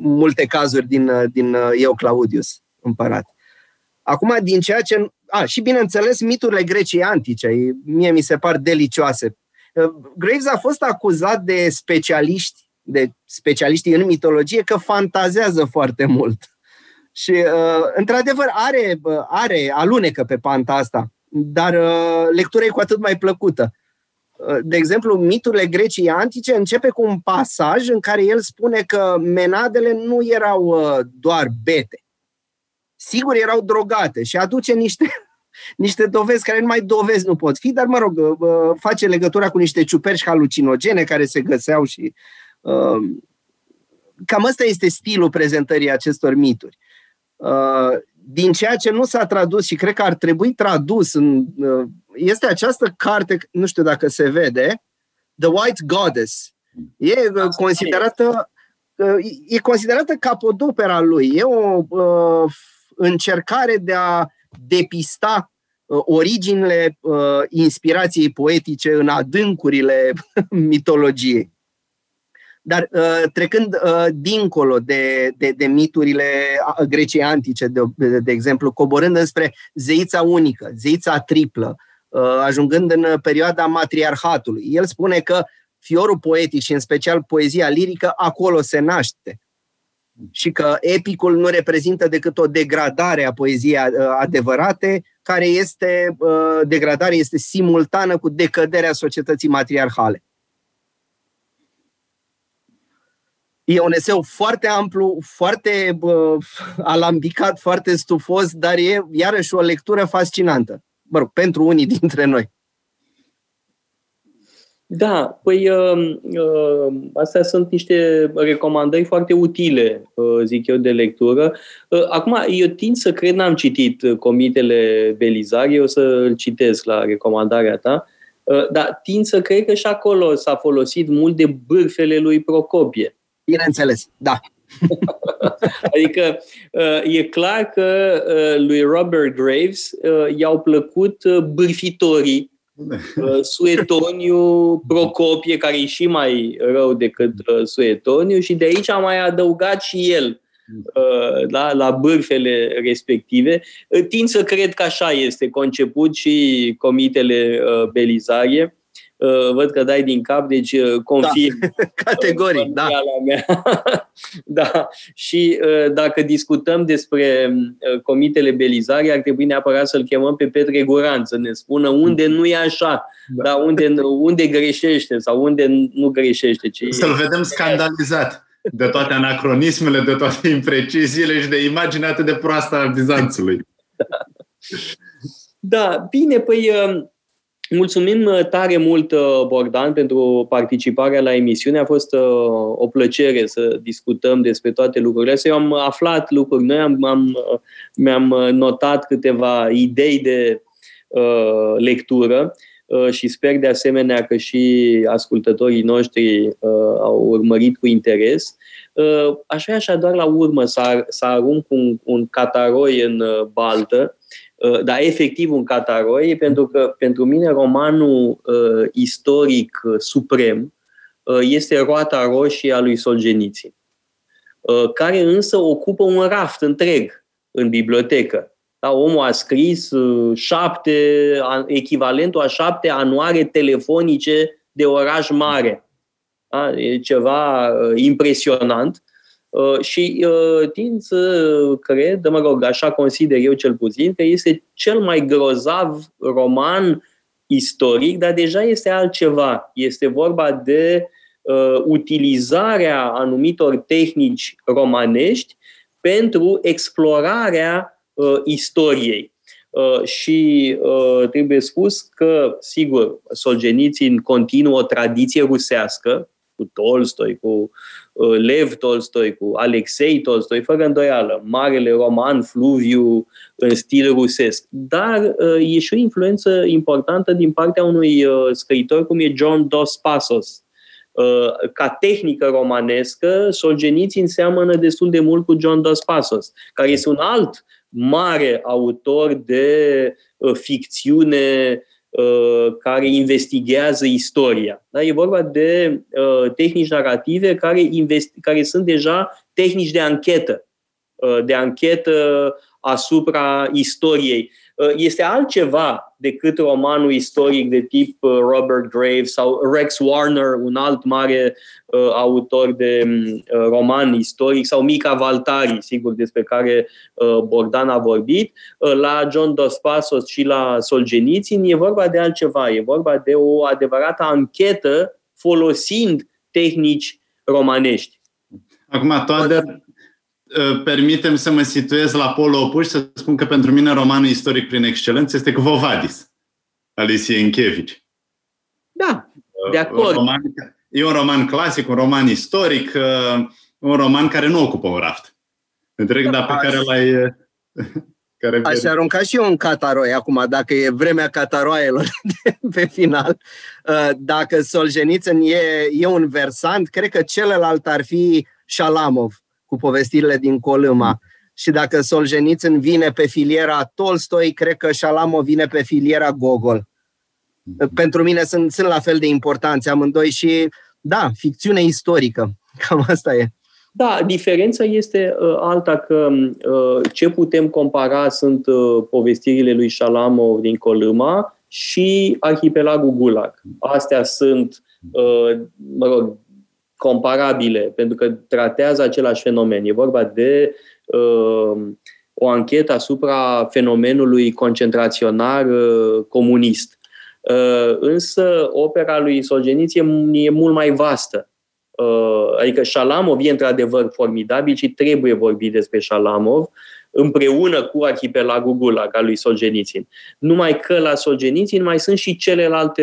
multe cazuri din, din Eu Claudius, împărat. Acum, din ceea ce... A, și bineînțeles, miturile Greciei antice, mie mi se par delicioase. Uh, Graves a fost acuzat de specialiști, de specialiști în mitologie, că fantazează foarte mult. Și, uh, într-adevăr, are, uh, are, alunecă pe panta asta, dar lectura e cu atât mai plăcută de exemplu, miturile Greciei antice începe cu un pasaj în care el spune că menadele nu erau uh, doar bete. Sigur, erau drogate și aduce niște, niște dovezi care numai dovezi nu pot fi, dar, mă rog, uh, uh, face legătura cu niște ciuperci halucinogene care se găseau și... Cam ăsta este stilul prezentării acestor mituri din ceea ce nu s-a tradus și cred că ar trebui tradus, în, uh, este această carte, nu știu dacă se vede, The White Goddess. E uh, considerată uh, e considerată capodopera lui. E o uh, încercare de a depista uh, originile uh, inspirației poetice în adâncurile mitologiei. Dar uh, trecând uh, dincolo de, de, de miturile Greciei antice, de, de, de exemplu, coborând înspre zeița unică, zeița triplă, uh, ajungând în perioada matriarhatului, el spune că fiorul poetic și în special poezia lirică acolo se naște și că epicul nu reprezintă decât o degradare a poeziei adevărate, care este, degradare este simultană cu decăderea societății matriarhale. E un eseu foarte amplu, foarte bă, alambicat, foarte stufos, dar e iarăși o lectură fascinantă. Mă rog, pentru unii dintre noi. Da, păi uh, uh, astea sunt niște recomandări foarte utile, uh, zic eu, de lectură. Uh, acum, eu tind să cred, n-am citit Comitele Belizarie, o să îl citesc la recomandarea ta, uh, dar tind să cred că și acolo s-a folosit mult de bârfele lui Procopie. Bineînțeles, da. adică uh, e clar că uh, lui Robert Graves uh, i-au plăcut bârfitorii Suetoniu, Procopie, care e și mai rău decât Suetoniu și de aici a mai adăugat și el la, la bârfele respective. Tind să cred că așa este conceput și comitele Belizarie Uh, văd că dai din cap, deci uh, confirm. Da. Categoric, da. Mea. da. Și uh, dacă discutăm despre comitele Belizarii, ar trebui neapărat să-l chemăm pe Petre Guran, să ne spună unde nu e așa, da. da unde, unde greșește sau unde nu greșește. Ce Să-l vedem scandalizat de toate anacronismele, de toate impreciziile și de imaginea atât de proastă a Bizanțului. Da. da, bine, păi Mulțumim uh, tare mult, uh, Bogdan, pentru participarea la emisiune. A fost uh, o plăcere să discutăm despre toate lucrurile astea. Eu am aflat lucruri noi, am, am, mi-am notat câteva idei de uh, lectură uh, și sper de asemenea că și ascultătorii noștri uh, au urmărit cu interes. Uh, aș vrea așa doar la urmă să, să arunc un, un cataroi în uh, baltă Uh, dar efectiv un cataroi, pentru că pentru mine romanul uh, istoric uh, suprem uh, este Roata Roșie a lui Solgenițin, uh, care însă ocupă un raft întreg în bibliotecă. Da, omul a scris uh, șapte, echivalentul a șapte anuare telefonice de oraș mare. Da? E ceva uh, impresionant. Uh, și uh, tind să cred, mă rog, așa consider eu cel puțin, că este cel mai grozav roman istoric, dar deja este altceva. Este vorba de uh, utilizarea anumitor tehnici romanești pentru explorarea uh, istoriei. Uh, și uh, trebuie spus că, sigur, Solgenițin continuă o tradiție rusească, cu Tolstoi, cu uh, Lev Tolstoi, cu Alexei Tolstoi, fără îndoială, marele roman fluviu în stil rusesc. Dar uh, e și o influență importantă din partea unui uh, scriitor cum e John Dos Passos. Ca tehnică romanescă, Solzhenitsyn seamănă destul de mult cu John Dos Passos, care este un alt mare autor de ficțiune Uh, care investigează istoria. Da? E vorba de uh, tehnici narrative care, investi- care sunt deja tehnici de anchetă, uh, de anchetă asupra istoriei. Uh, este altceva decât romanul istoric de tip uh, Robert Graves sau Rex Warner, un alt mare uh, autor de roman istoric, sau Mica Valtari, sigur, despre care Bogdan a vorbit. La John Dos Passos și la Solzhenitsyn e vorba de altceva, e vorba de o adevărată anchetă folosind tehnici romanești. Acum, Toader, Ă, permitem să mă situez la polul opus și să spun că pentru mine romanul istoric prin excelență este cu Vovadis, Alice Enchevici. Da, de acord. Roman, e un roman clasic, un roman istoric, ă, un roman care nu ocupă un raft. Întreg, da, dar pe care l-ai... Care Aș arunca și eu un cataroi acum, dacă e vremea cataroaielor pe final. Ă, dacă Solzhenitsyn e, e un versant, cred că celălalt ar fi Shalamov cu povestirile din Colâma. Și dacă Solzhenitsyn vine pe filiera Tolstoi, cred că Shalamov vine pe filiera Gogol. Pentru mine sunt, sunt la fel de importanți amândoi și, da, ficțiune istorică. Cam asta e. Da, diferența este uh, alta că uh, ce putem compara sunt uh, povestirile lui Shalamov din Colâma și arhipelagul Gulag. Astea sunt, uh, mă rog, comparabile, pentru că tratează același fenomen. E vorba de uh, o anchetă asupra fenomenului concentraționar uh, comunist. Uh, însă opera lui Solzhenitsyn e, e mult mai vastă. Uh, adică Shalamov e într-adevăr formidabil și trebuie vorbit despre Shalamov împreună cu arhipelagul Gulag al lui Solzhenitsyn. Numai că la Solzhenitsyn mai sunt și celelalte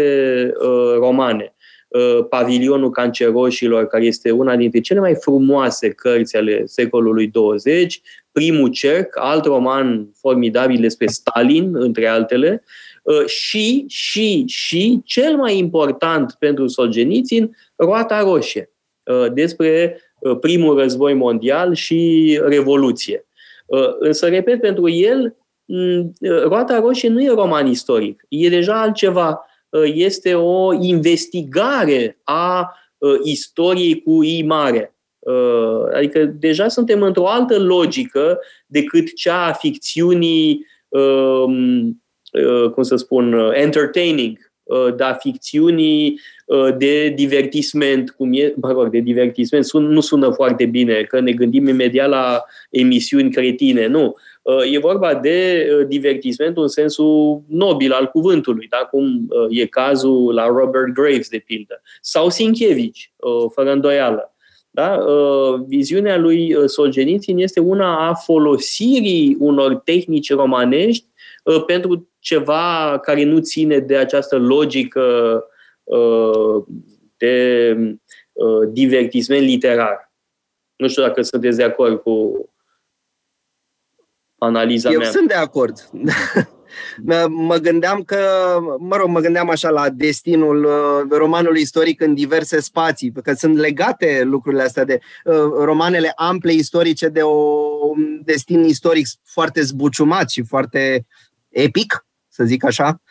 uh, romane. Uh, Pavilionul Canceroșilor, care este una dintre cele mai frumoase cărți ale secolului 20, Primul cerc, alt roman formidabil despre Stalin, între altele, uh, și, și, și, cel mai important pentru Solzhenitsyn, Roata Roșie, uh, despre primul război mondial și Revoluție. Însă, repet, pentru el, mm, Roata Roșie nu e roman istoric, e deja altceva Uh, este o investigare a uh, istoriei cu I mare. Uh, adică deja suntem într-o altă logică decât cea a ficțiunii, um, cum să spun, entertaining, da, ficțiunii de divertisment, cum e, mă rog, de divertisment, sun, nu sună foarte bine, că ne gândim imediat la emisiuni cretine, nu. Uh, e vorba de uh, divertisment în sensul nobil al cuvântului, da? cum uh, e cazul la Robert Graves, de pildă, sau Sienkiewicz, fără îndoială. Da? Viziunea lui Solzhenitsyn este una a folosirii unor tehnici romanești pentru ceva care nu ține de această logică de divertisment literar. Nu știu dacă sunteți de acord cu analiza Eu mea. sunt de acord. mă gândeam că, mă rog, mă gândeam așa la destinul uh, romanului istoric în diverse spații, că sunt legate lucrurile astea de uh, romanele ample istorice de o, un destin istoric foarte zbuciumat și foarte epic, să zic așa.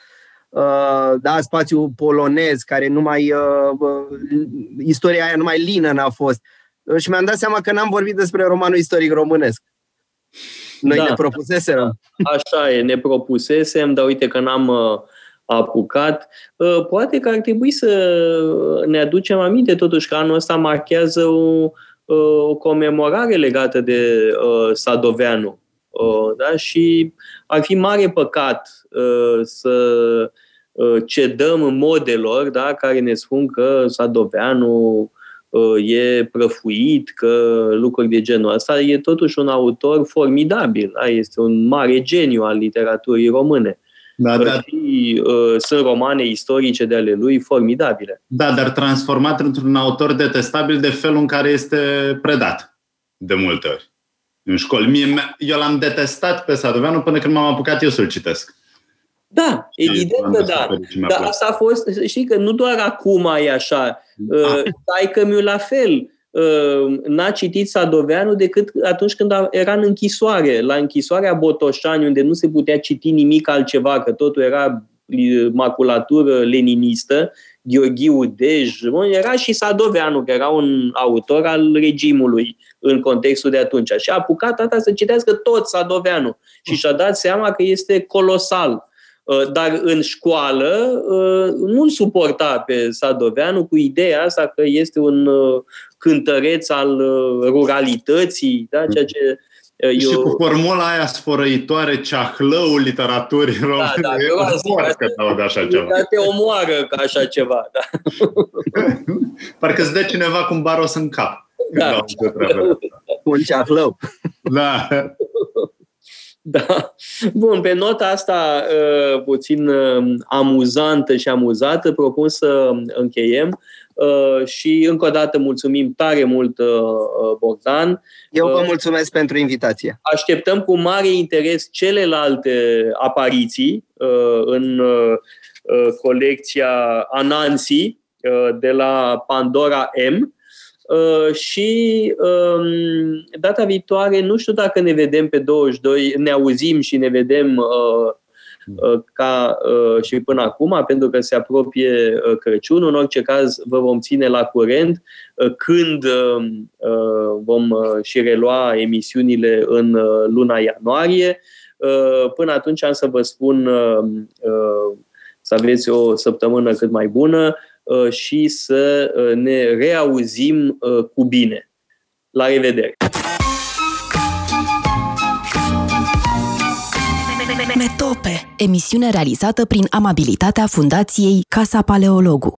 Uh, da, spațiul polonez, care numai istoria aia numai lină n-a fost. Și mi-am dat seama că n-am vorbit despre romanul istoric românesc. Noi da. ne propusesem. Așa e, ne propusesem, dar uite că n-am uh, apucat. Uh, poate că ar trebui să ne aducem aminte totuși că anul ăsta marchează o, uh, o comemorare legată de Sadoveanu. Da? Și ar fi mare păcat să cedăm modelor da? care ne spun că Sadoveanu e prăfuit, că lucruri de genul ăsta, e totuși un autor formidabil, da? este un mare geniu al literaturii române. Da, da. Și, uh, sunt romane istorice de ale lui formidabile. Da, dar transformat într-un autor detestabil de felul în care este predat de multe ori în școli. Mie, eu l-am detestat pe Sadoveanu până când m-am apucat eu să-l citesc. Da, evident că da. Dar asta a fost, știi că nu doar acum e așa. Da. Uh, tai că mi la fel uh, n-a citit Sadoveanu decât atunci când era în închisoare. La închisoarea Botoșani, unde nu se putea citi nimic altceva, că totul era maculatură leninistă, Gheorghiu Dej, era și Sadoveanu, că era un autor al regimului în contextul de atunci. Și a apucat tata să citească tot Sadoveanu și și-a dat seama că este colosal. Uh, dar în școală uh, nu-l suporta pe Sadoveanu cu ideea asta că este un uh, cântăreț al ruralității, da? ceea ce eu... Și cu formula aia sfărăitoare, ceahlăul literaturii române. Da, da, eu zic, că de așa ceva. Da, te omoară ca așa ceva, da. Parcă îți dă cineva cu un baros în cap. Da. Un ceahlău. Da. Da. Bun, pe nota asta uh, puțin uh, amuzantă și amuzată, propun să încheiem uh, și încă o dată mulțumim tare mult, Bogdan. Eu vă mulțumesc pentru invitație. Așteptăm cu mare interes celelalte apariții în colecția Anansi de la Pandora M Uh, și um, data viitoare, nu știu dacă ne vedem pe 22, ne auzim și ne vedem uh, uh, ca uh, și până acum, pentru că se apropie uh, Crăciunul. În orice caz, vă vom ține la curent uh, când um, uh, vom uh, și relua emisiunile în uh, luna ianuarie. Uh, până atunci am să vă spun uh, uh, să aveți o săptămână cât mai bună. Uh, și să uh, ne reauzim uh, cu bine. La revedere! Metope, emisiune realizată prin amabilitatea Fundației Casa Paleologu.